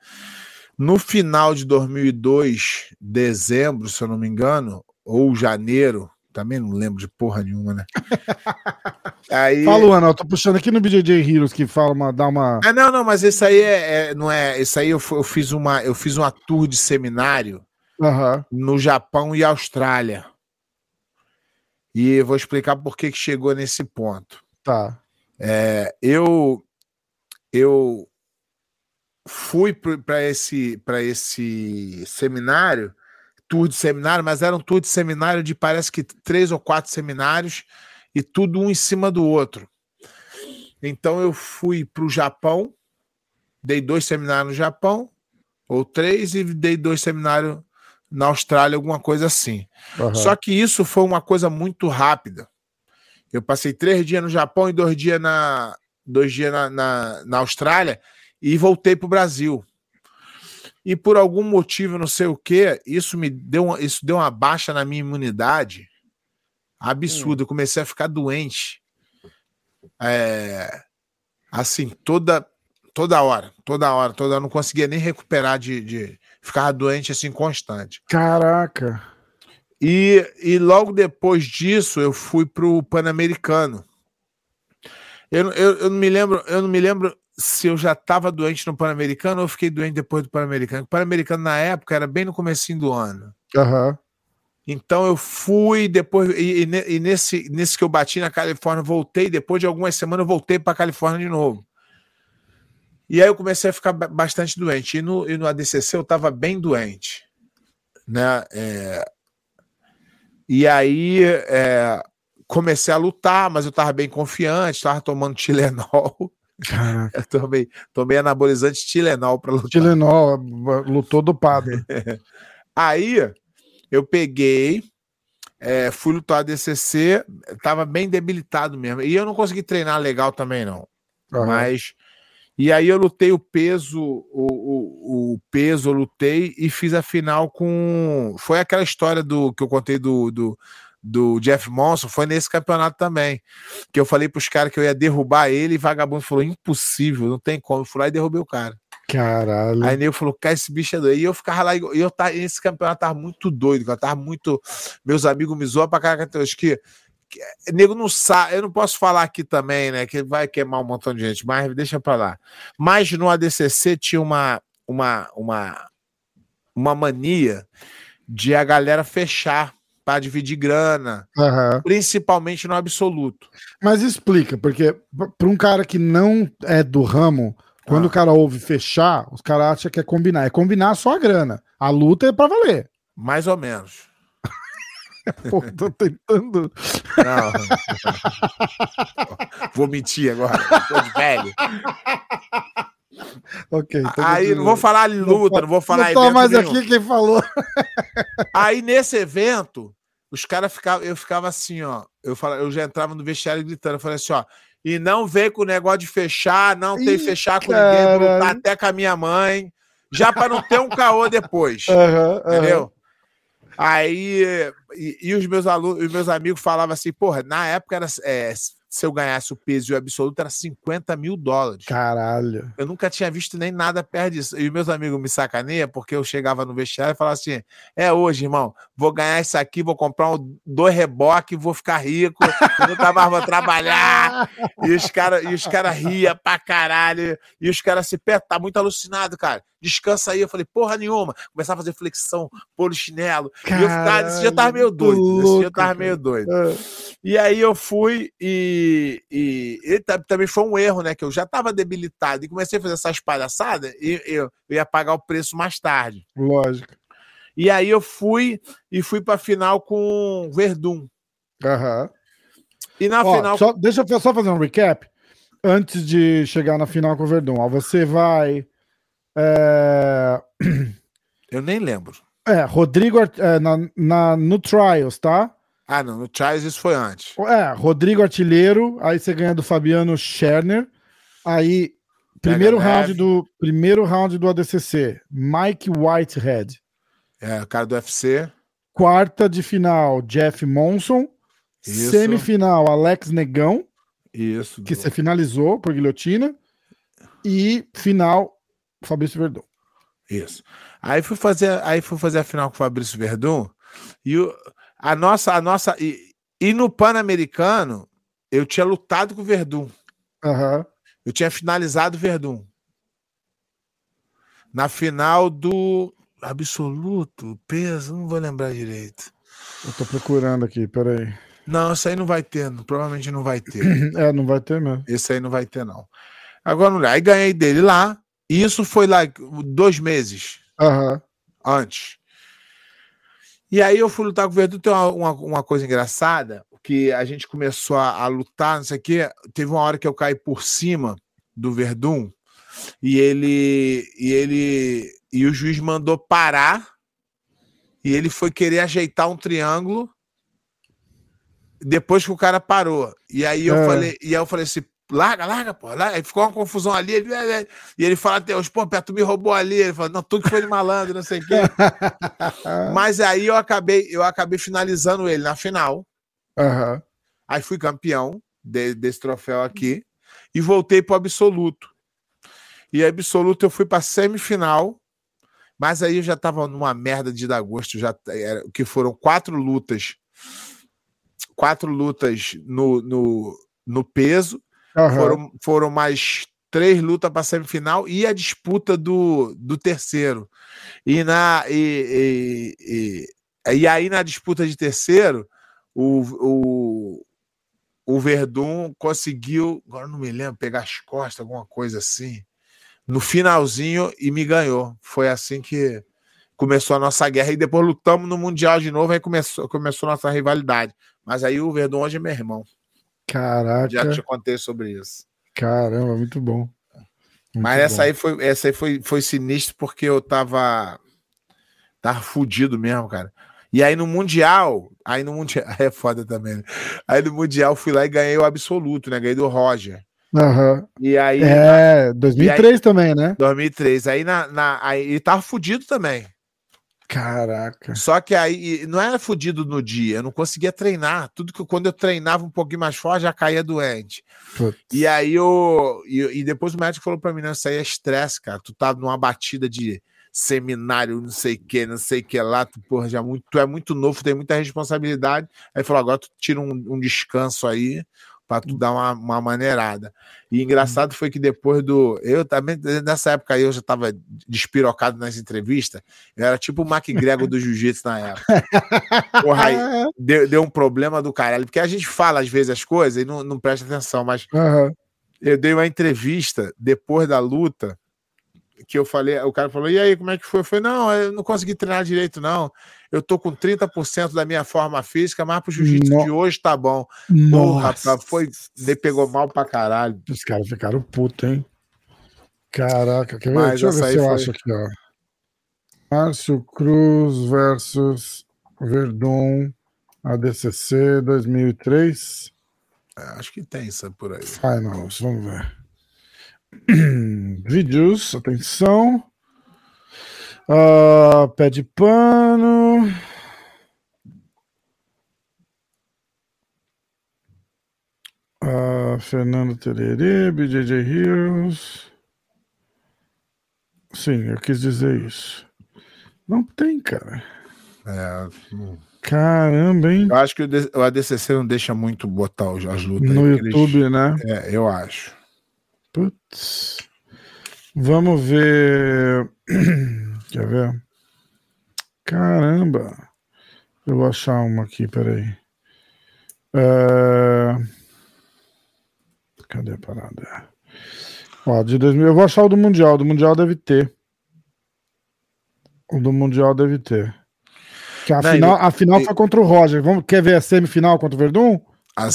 No final de 2002, dezembro, se eu não me engano, ou janeiro, também não lembro de porra nenhuma, né? aí... Fala, Ana, eu tô puxando aqui no BJJ Heroes que fala uma, dá uma. Ah, não, não, mas esse aí é, é não é. Esse aí eu, eu, fiz uma, eu fiz uma tour de seminário uhum. no Japão e Austrália. E vou explicar por que, que chegou nesse ponto. Tá. É, eu eu fui para esse para esse seminário tour de seminário, mas era um tour de seminário de parece que três ou quatro seminários e tudo um em cima do outro. Então eu fui para o Japão, dei dois seminários no Japão, ou três, e dei dois seminários na Austrália, alguma coisa assim. Uhum. Só que isso foi uma coisa muito rápida. Eu passei três dias no Japão e dois dias na, dois dias na, na, na Austrália e voltei para o Brasil e por algum motivo, não sei o que, isso me deu, uma, isso deu uma baixa na minha imunidade absurda. Hum. Eu comecei a ficar doente. É, assim, toda toda hora, toda hora, toda hora. Não conseguia nem recuperar de, de ficar doente assim constante. Caraca. E, e logo depois disso eu fui pro Pan-Americano. Eu, eu, eu não me lembro, eu não me lembro se eu já estava doente no Pan-Americano ou fiquei doente depois do Pan-Americano. O Pan-Americano, na época, era bem no comecinho do ano. Uhum. Então eu fui depois e, e, nesse nesse que eu bati na Califórnia voltei depois de algumas semanas eu voltei para Califórnia de novo e aí eu comecei a ficar bastante doente e no, e no ADCC eu estava bem doente né é, e aí é, comecei a lutar mas eu estava bem confiante estava tomando Tilenol Caraca. Eu tomei, tomei anabolizante Tilenol para lutar. Tilenol, lutou dopado. Aí eu peguei, é, fui lutar ADCC, tava bem debilitado mesmo. E eu não consegui treinar legal também, não. Uhum. Mas. E aí eu lutei o peso, o, o, o, peso, eu lutei e fiz a final com. Foi aquela história do que eu contei do, do do Jeff Monson foi nesse campeonato também. Que eu falei pros caras que eu ia derrubar ele e vagabundo falou: impossível, não tem como. Eu fui lá e derrubei o cara. Caralho. Aí nego falou: cara, esse bicho é doido. E eu ficava lá, e eu tava, esse campeonato tava muito doido, cara. Tava muito. Meus amigos me zoam pra caraca. Que nego não sabe. Eu não posso falar aqui também, né? Que vai queimar um montão de gente, mas deixa pra lá. Mas no ADCC tinha uma, uma, uma, uma mania de a galera fechar para dividir grana, uhum. principalmente no absoluto. Mas explica, porque para um cara que não é do ramo, quando ah. o cara ouve fechar, os caras acham que é combinar. É combinar só a grana. A luta é para valer. Mais ou menos. Pô, tô tentando. Não. Vou mentir agora. Tô de velho. ok. Então aí não vou falar luta, não, não vou falar. Não mais nenhum. aqui quem falou. aí nesse evento, os caras ficavam, eu ficava assim, ó. Eu, falava, eu já entrava no vestiário gritando, eu falei assim, ó. E não vem com o negócio de fechar, não tem que fechar com cara. ninguém, vou lutar até com a minha mãe, já para não ter um caô depois. Uhum, entendeu? Uhum. Aí, e, e, os meus alunos, os meus amigos falavam assim, porra, na época era é, se eu ganhasse o peso e o absoluto, era 50 mil dólares. Caralho. Eu nunca tinha visto nem nada perto disso. E meus amigos me sacaneiam, porque eu chegava no vestiário e falava assim: é hoje, irmão, vou ganhar isso aqui, vou comprar um, dois reboques, vou ficar rico, nunca mais vou trabalhar. E os caras cara riam pra caralho. E os caras se assim, tá muito alucinado, cara descansa aí. Eu falei, porra nenhuma. Começava a fazer flexão, pôr o chinelo. Caralho, e eu ficava, esse dia eu tava meio doido. Louco, esse dia eu tava meio doido. É. E aí eu fui e, e, e, também foi um erro, né? Que eu já tava debilitado e comecei a fazer essas palhaçadas e eu, eu ia pagar o preço mais tarde. Lógico. E aí eu fui e fui pra final com Verdun. Aham. E na Ó, final. Só, deixa eu só fazer um recap antes de chegar na final com o Verdun. Ó, você vai é... Eu nem lembro. É, Rodrigo é, na, na, no Trials, tá? Ah, não, no Trials isso foi antes. É, Rodrigo Artilheiro, aí você ganha do Fabiano Scherner. Aí, primeiro round, do, primeiro round do ADCC, Mike Whitehead. É, cara do UFC. Quarta de final, Jeff Monson. Isso. Semifinal, Alex Negão. Isso. Que você finalizou por guilhotina. E final, Fabrício Verdão. Isso. Aí fui fazer, aí fui fazer a final com o Fabrício Verdun e o, a nossa, a nossa e, e no Pan-Americano eu tinha lutado com o Verdun. Aham. Eu tinha finalizado o Verdun. Na final do absoluto, peso, não vou lembrar direito. Eu tô procurando aqui, peraí. Não, isso aí não vai ter, provavelmente não vai ter. É, não vai ter mesmo. Esse aí não vai ter, não. Agora, aí ganhei dele lá, e isso foi lá dois meses Aham. antes. E aí eu fui lutar com o Verdun. Tem uma, uma, uma coisa engraçada, que a gente começou a, a lutar, não sei o quê. Teve uma hora que eu caí por cima do Verdun, e ele. E ele. E o juiz mandou parar, e ele foi querer ajeitar um triângulo. Depois que o cara parou. E aí eu É. falei, e aí eu falei assim, larga, larga, pô. Larga. Aí ficou uma confusão ali. Ele, e ele fala até hoje, pô, Pé, tu me roubou ali. Ele falou, não, tudo que foi de malandro, não sei o quê. Mas aí eu acabei, eu acabei finalizando ele na final. Aham. Aí fui campeão de- desse troféu aqui e voltei para o absoluto. E absoluto eu fui para semifinal, mas aí eu já estava numa merda de dar gosto, já era, que foram quatro lutas, quatro lutas no, no, no peso, Aham. foram, foram mais três lutas para semifinal e a disputa do, do terceiro. E, na, e, e, e, e aí, na disputa de terceiro, o, o, o Verdun conseguiu, agora não me lembro, pegar as costas, alguma coisa assim, no finalzinho e me ganhou. Foi assim que começou a nossa guerra. E depois lutamos no Mundial de novo, aí começou, começou nossa rivalidade. Mas aí o Verdun hoje é meu irmão. Caraca. Já te contei sobre isso. Caramba, muito bom. Muito Mas essa bom. aí foi, essa aí foi, foi sinistro porque eu tava tava fudido mesmo, cara. E aí no mundial, aí no mundial é foda também. né? Aí no mundial fui lá e ganhei o absoluto, né? Ganhei do Roger. Aham. E aí É, 2003 também, né? 2003, aí na, na aí ele tava fudido também. Caraca. Só que aí não era fudido no dia, eu não conseguia treinar. Tudo que quando eu treinava um pouquinho mais forte já caía doente. Putz. E aí eu. E, e depois o médico falou pra mim: não, isso aí é estresse, cara. Tu tá numa batida de seminário, não sei o que, não sei o que lá, tu, porra, já muito, tu é muito novo, tem muita responsabilidade. Aí falou: agora tu tira um, um descanso aí pra tu dar uma, uma maneirada. E engraçado foi que depois do. Eu também, nessa época aí, eu já tava despirocado nas entrevistas. Eu era tipo o McGregor do jiu-jitsu na época. Porra, aí deu, deu um problema do caralho, porque a gente fala às vezes as coisas e não, não presta atenção, mas Aham. eu dei uma entrevista depois da luta que eu falei, o cara falou: "E aí, como é que foi?" Eu falei: "Não, eu não consegui treinar direito não. Eu tô com 30% da minha forma física, mas pro jiu-jitsu de hoje tá bom." Porra, rapaz, foi, ele pegou mal pra caralho. Os caras ficaram putos, hein? Caraca, quer ver? Mas Deixa eu ver se eu foi- acho aqui, ó. Márcio Cruz versus Verdun ADCC 2003 É, acho que tem isso por aí. Finals, vamos ver. Vídeos, atenção. Ah, pé de pano. Ah, Fernando Tererê, BJJ Heroes. Sim, eu quis dizer isso. Não tem, cara. É. Caramba, hein? eu acho que o ADCC não deixa muito botar as lutas. aí, No porque eles- YouTube, né? É, eu acho. Putz. Vamos ver. Quer ver? Caramba. Eu vou achar uma aqui, peraí. É... Cadê a parada? Ó, de 2000. Eu vou achar o do Mundial. Do Mundial deve ter. O do Mundial deve ter. Que a, Não, final, a final foi contra o Roger. Vamos, quer ver a semifinal contra o Verdun? A,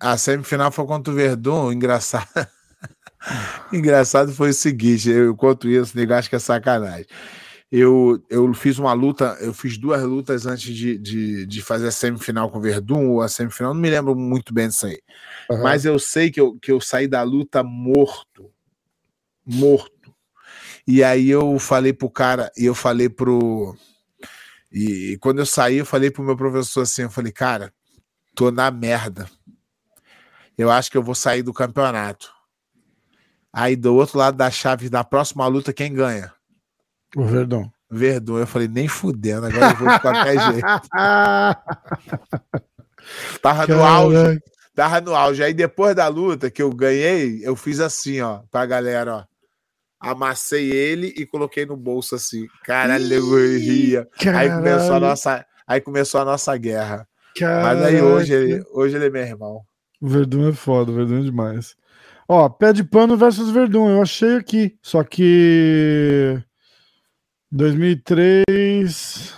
a semifinal, foi contra o Verdun, engraçado. engraçado foi o seguinte, eu conto isso, nego acho que é sacanagem. Eu, eu fiz uma luta, eu fiz duas lutas antes de, de, de fazer a semifinal com o Verdun, ou a semifinal, não me lembro muito bem disso aí. Aham. Mas eu sei que eu, que eu saí da luta morto. Morto. E aí eu falei pro cara, e eu falei pro. E, e quando eu saí, eu falei pro meu professor assim: eu falei, cara, tô na merda. Eu acho que eu vou sair do campeonato. Aí do outro lado da chave da próxima luta, quem ganha? O Verdão. Verdun. Eu falei, nem fudendo, agora eu vou de qualquer jeito. Tava no auge. Caraca. Tava no auge. Aí depois da luta que eu ganhei, eu fiz assim, ó, pra galera, ó. Amassei ele e coloquei no bolso assim. Caralho, eu ria. Aí começou a nossa, aí começou a nossa guerra. Mas aí hoje ele, hoje ele é meu irmão. O Verdun é foda, o Verdun é demais. Ó, pé de pano versus Verdun, eu achei aqui. Só que. 2003.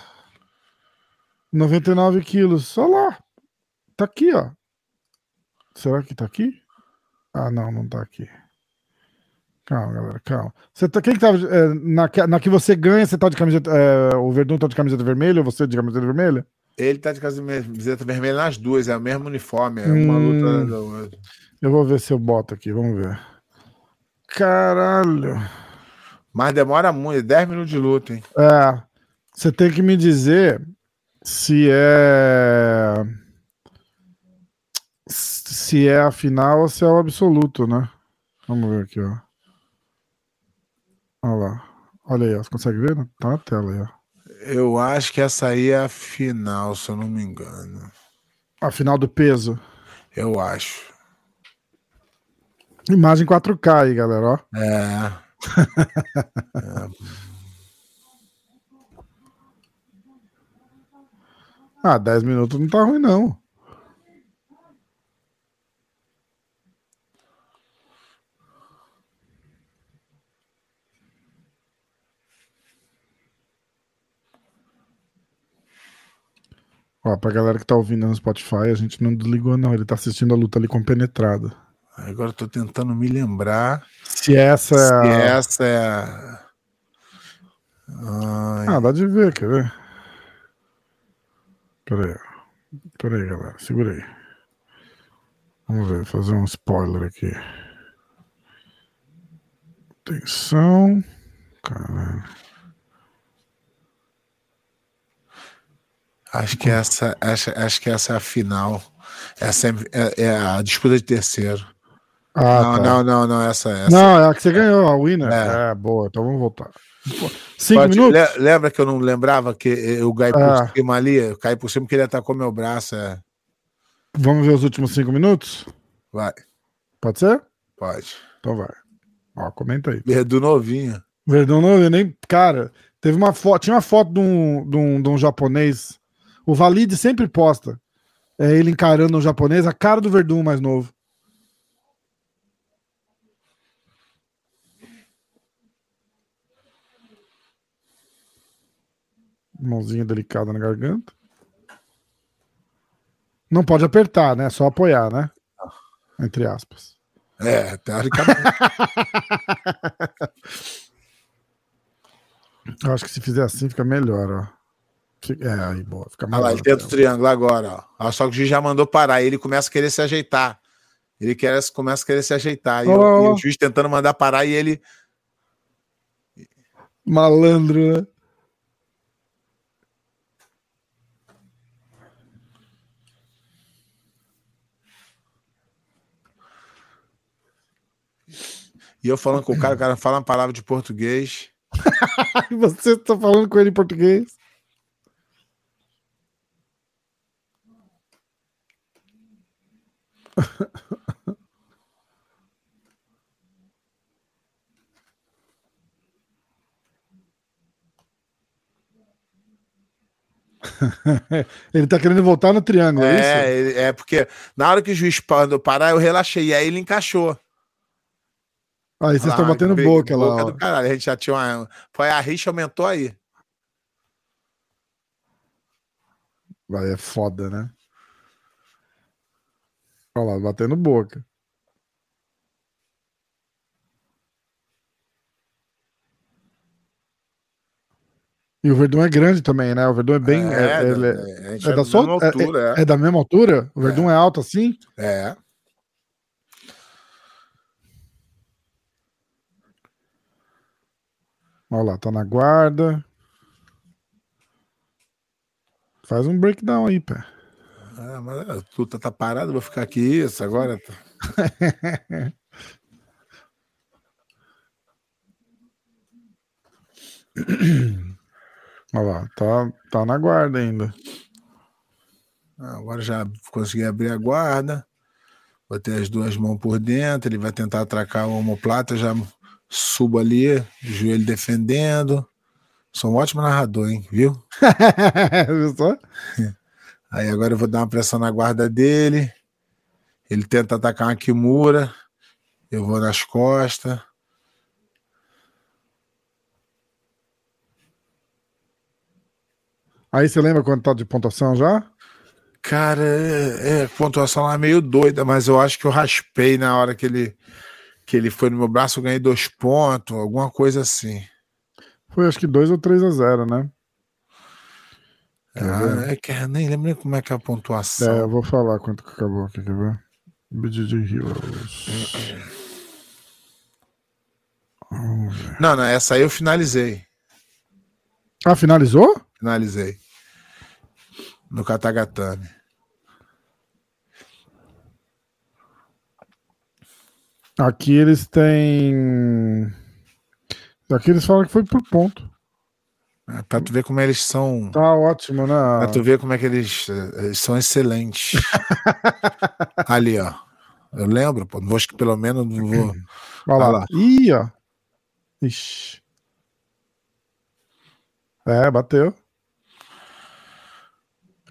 99 quilos. Olha lá. Tá aqui, ó. Será que tá aqui? Ah, não, não tá aqui. Calma, galera, calma. Você tá, quem que tava. é, na, na que você ganha, você tá de camiseta. é, o Verdun tá de camiseta vermelha você de camiseta vermelha? Ele tá de camiseta vermelha nas duas, é o mesmo uniforme, é uma Hum. luta da outra. Eu vou ver se eu boto aqui, vamos ver. Caralho. Mas demora muito, 10 minutos de luta, hein? É, você tem que me dizer se é. Se é a final ou se é o absoluto, né? Vamos ver aqui, ó. Olha lá. Olha aí, ó. Você consegue ver? Tá na tela aí, ó. Eu acho que essa aí é a final, se eu não me engano. A final do peso. Eu acho. Imagem 4K aí, galera, ó. É. Ah, 10 minutos não tá ruim, não. Ó, pra galera que tá ouvindo no Spotify, a gente não desligou, não. Ele tá assistindo a luta ali compenetrado. Agora eu tô tentando me lembrar Se essa se é. a- essa é a. Ai, Ah, dá de ver, quer ver? Pera aí. Pera aí, galera. Segura aí. Vamos ver, fazer um spoiler aqui. Atenção. Caralho. Acho que essa, acho, acho que essa é a final. Essa é, é- é a disputa de terceiro. Ah, não, tá. não, não, não, essa, essa. Não, é a que você ganhou, a winner. É. É, boa. Então vamos voltar. Cinco Pode- minutos? le- Lembra que eu não lembrava que eu caí por Ah. cima ali? Eu caí por cima porque ele atacou meu braço. É. Vamos ver os últimos cinco minutos? Vai, Pode ser? pode. Então vai. Ó, comenta aí. Verdun novinho. Não, eu nem. Cara, teve uma foto. Tinha uma foto de um, de um, de um japonês. O Valide sempre posta. É ele encarando um japonês, a cara do Verdun mais novo. Mãozinha delicada na garganta. Não pode apertar, né? Só apoiar, né? Entre aspas. É, teoricamente. Eu acho que se fizer assim fica melhor, ó. É, aí, boa. Fica Olha lá, ele tenta o triângulo agora, ó. Só que o juiz já mandou parar. Ele começa a querer se ajeitar. Ele quer, começa a querer se ajeitar. E, Ó, o- e o juiz tentando mandar parar e ele. Malandro, né? E eu falando com o cara, o cara fala uma palavra de português. Você está falando com ele em português? ele tá querendo voltar no triângulo, é, isso? É, ele- é porque na hora que o juiz mandou parar, eu relaxei. E aí ele encaixou. Aí vocês estão lá, batendo briga- boca lá. do caralho. A gente já tinha uma. Foi a rixa aumentou aí. Vai, é foda, né? Olha lá, batendo boca. E o Verdun é grande também, né? O Verdun é bem. É, É, é- gente é é da mesma altura, é, é da mesma altura? O Verdun é, alto assim? é. É. Olha lá, tá na guarda. Faz um breakdown aí, pé. Ah, mas a luta tá parada, vou ficar aqui isso agora. Olha lá, tá, tá na guarda ainda. Ah, Agora já consegui abrir a guarda. Botei as duas mãos por dentro. Ele vai tentar atracar o omoplata. Já subo ali, joelho defendendo. Sou um ótimo narrador, hein? Viu? Viu só? Aí agora eu vou dar uma pressão na guarda dele. Ele tenta atacar uma Kimura. Eu vou nas costas. Aí você lembra quanto tá de pontuação já? Cara, é, é, a pontuação lá é meio doida, mas eu acho que eu raspei na hora que ele, que ele foi no meu braço. Eu ganhei dois pontos, alguma coisa assim. Foi acho que 2 ou 3 a 0, né? Ah, é que eu nem lembro nem como é que é a É, pontuação. eu vou falar quanto que acabou aqui, quer ver? BGG Heroes. Não, não, essa aí eu finalizei. Ah, finalizou? Finalizei. No Katagatame. Aqui eles têm. Aqui eles falam que foi por ponto. É, Pra tu ver como eles são. Tá ótimo, né? Pra tu ver como é que eles, eles são excelentes. Ali, ó. Eu lembro, pô. Acho que pelo menos não vou. Olha lá. Lá. Ih, ó. Ixi. É, bateu.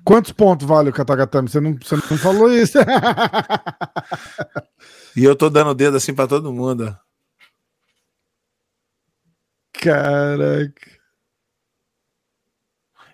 Quantos pontos vale o Katagatame? Você não, você não falou isso. E eu tô dando o dedo assim pra todo mundo. Caraca.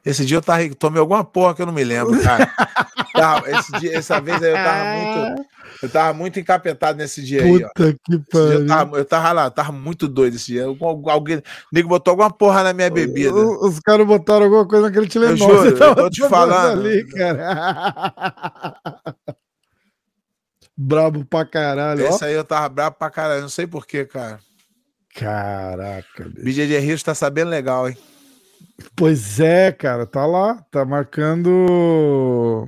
Esse dia eu tava, tomei alguma porra que eu não me lembro, cara. Esse dia, essa vez aí eu tava muito. Eu tava muito encapetado nesse dia aí, ó. Puta que Esse dia eu, pariu. tava, eu tava lá, eu tava muito doido esse dia. Alguém, o nego botou alguma porra na minha bebida. O- Os caras botaram alguma coisa naquele Tilenol. juro, Você eu tô te falando. Ali, cara. Brabo pra caralho. ó. Esse aí eu tava bravo pra caralho, não sei porquê, cara. Caraca, bicho. BJJ Rio tá sabendo legal, hein? Pois é, cara, tá lá, tá marcando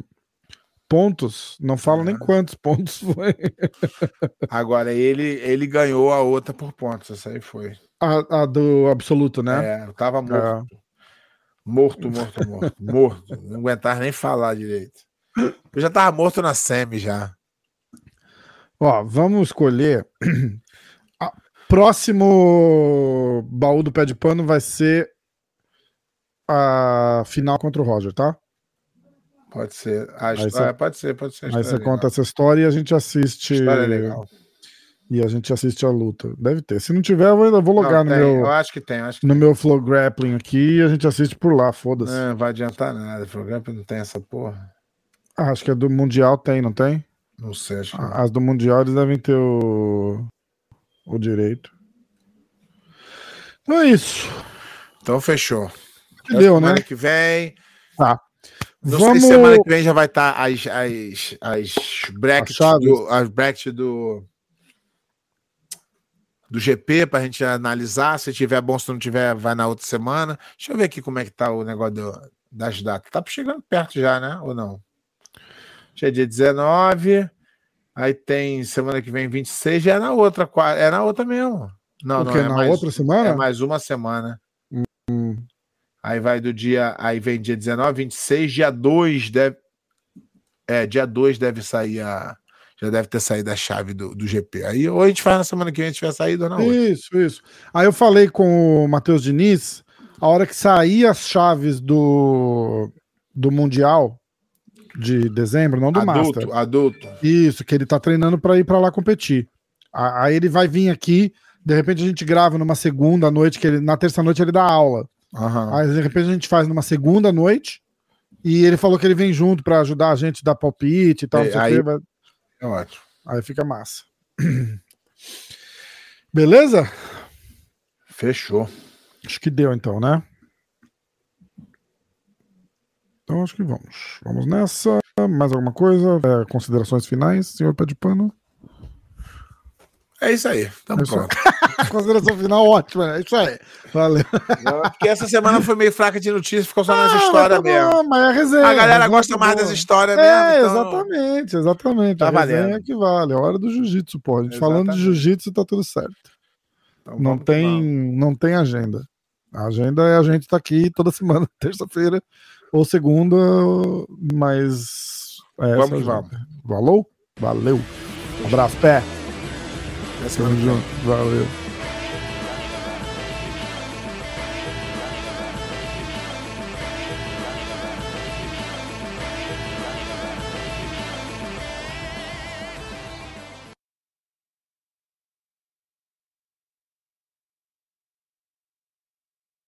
pontos. Não falo É. nem quantos pontos foi. Agora, ele, ele ganhou a outra por pontos, essa aí foi. A, a do absoluto, né? É, eu tava morto. Morto, morto, morto. morto. Não aguentava nem falar direito. Eu já tava morto na semi já. Ó, vamos escolher. A- Próximo baú do pé de pano vai ser a final contra o Roger, tá? Pode ser. A história, você- pode ser, pode ser. a Aí você legal. conta essa história e a gente assiste. História legal. E a gente assiste a luta. Deve ter. Se não tiver, eu eu vou logar Não, no, meu, Eu acho que tem, acho que no tem. meu Flow Grappling aqui e a gente assiste por lá, foda-se. Não, não vai adiantar nada. O programa não tem essa porra. Ah, acho que a do Mundial tem, não tem? Não sei, acho que não. As do Mundial eles devem ter o, o direito. Então é isso. Então fechou. Deu, semana né? que vem. Tá. Não Vamos. sei se semana que vem já vai estar as, as, as brackets, As chaves. do, as brackets do, do GP pra gente analisar. Se tiver bom, se não tiver, vai na outra semana. Deixa eu ver aqui como é que tá o negócio do- das datas. Tá chegando perto já, né? Ou não? Já é dia 19. Aí tem semana que vem 26, já é na outra, é na outra mesmo. Não, O não, é Na mais, outra semana? é mais uma semana. Aí vai do dia. Aí vem dia 19, 26, dia 2 deve. É, dia 2 deve sair a. Já deve ter saído a chave do, do GP. Aí ou a gente faz na semana que vem, a gente tiver saído ou outra. Isso, isso. Aí eu falei com o Matheus Diniz, a hora que sair as chaves do, do Mundial de dezembro, não do Master. Adulto, adulto. Isso, que ele tá treinando pra ir pra lá competir. Aí ele vai vir aqui, de repente a gente grava numa segunda noite, que ele, na terça noite ele dá aula. Aham. Aí de repente a gente faz numa segunda noite. E ele falou que ele vem junto pra ajudar a gente a dar palpite e tal. É, aí- vai- É ótimo. aí fica massa. Beleza? Fechou. Acho que deu então, né? Então acho que vamos. Vamos nessa. Mais alguma coisa? É, considerações finais, senhor Pé de Pano? É isso aí. Tamo É isso pronto. Consideração final ótima, é isso aí. Valeu. Porque essa semana foi meio fraca de notícias, ficou só nas Ah, histórias mas tá mesmo. bom, Mas é resenha. A galera resenha gosta tá mais boa. das histórias É, mesmo. então- exatamente, exatamente. Tá a resenha valendo. é que vale. É hora do jiu-jitsu, pô. A gente falando de jiu-jitsu tá tudo certo. Então Não tem, vamos. não tem agenda. A agenda é a gente tá aqui toda semana, terça-feira ou segunda, mas. É vamos que vamos. Valeu? Valeu. Um abraço, pé. Até Tamo junto. Valeu.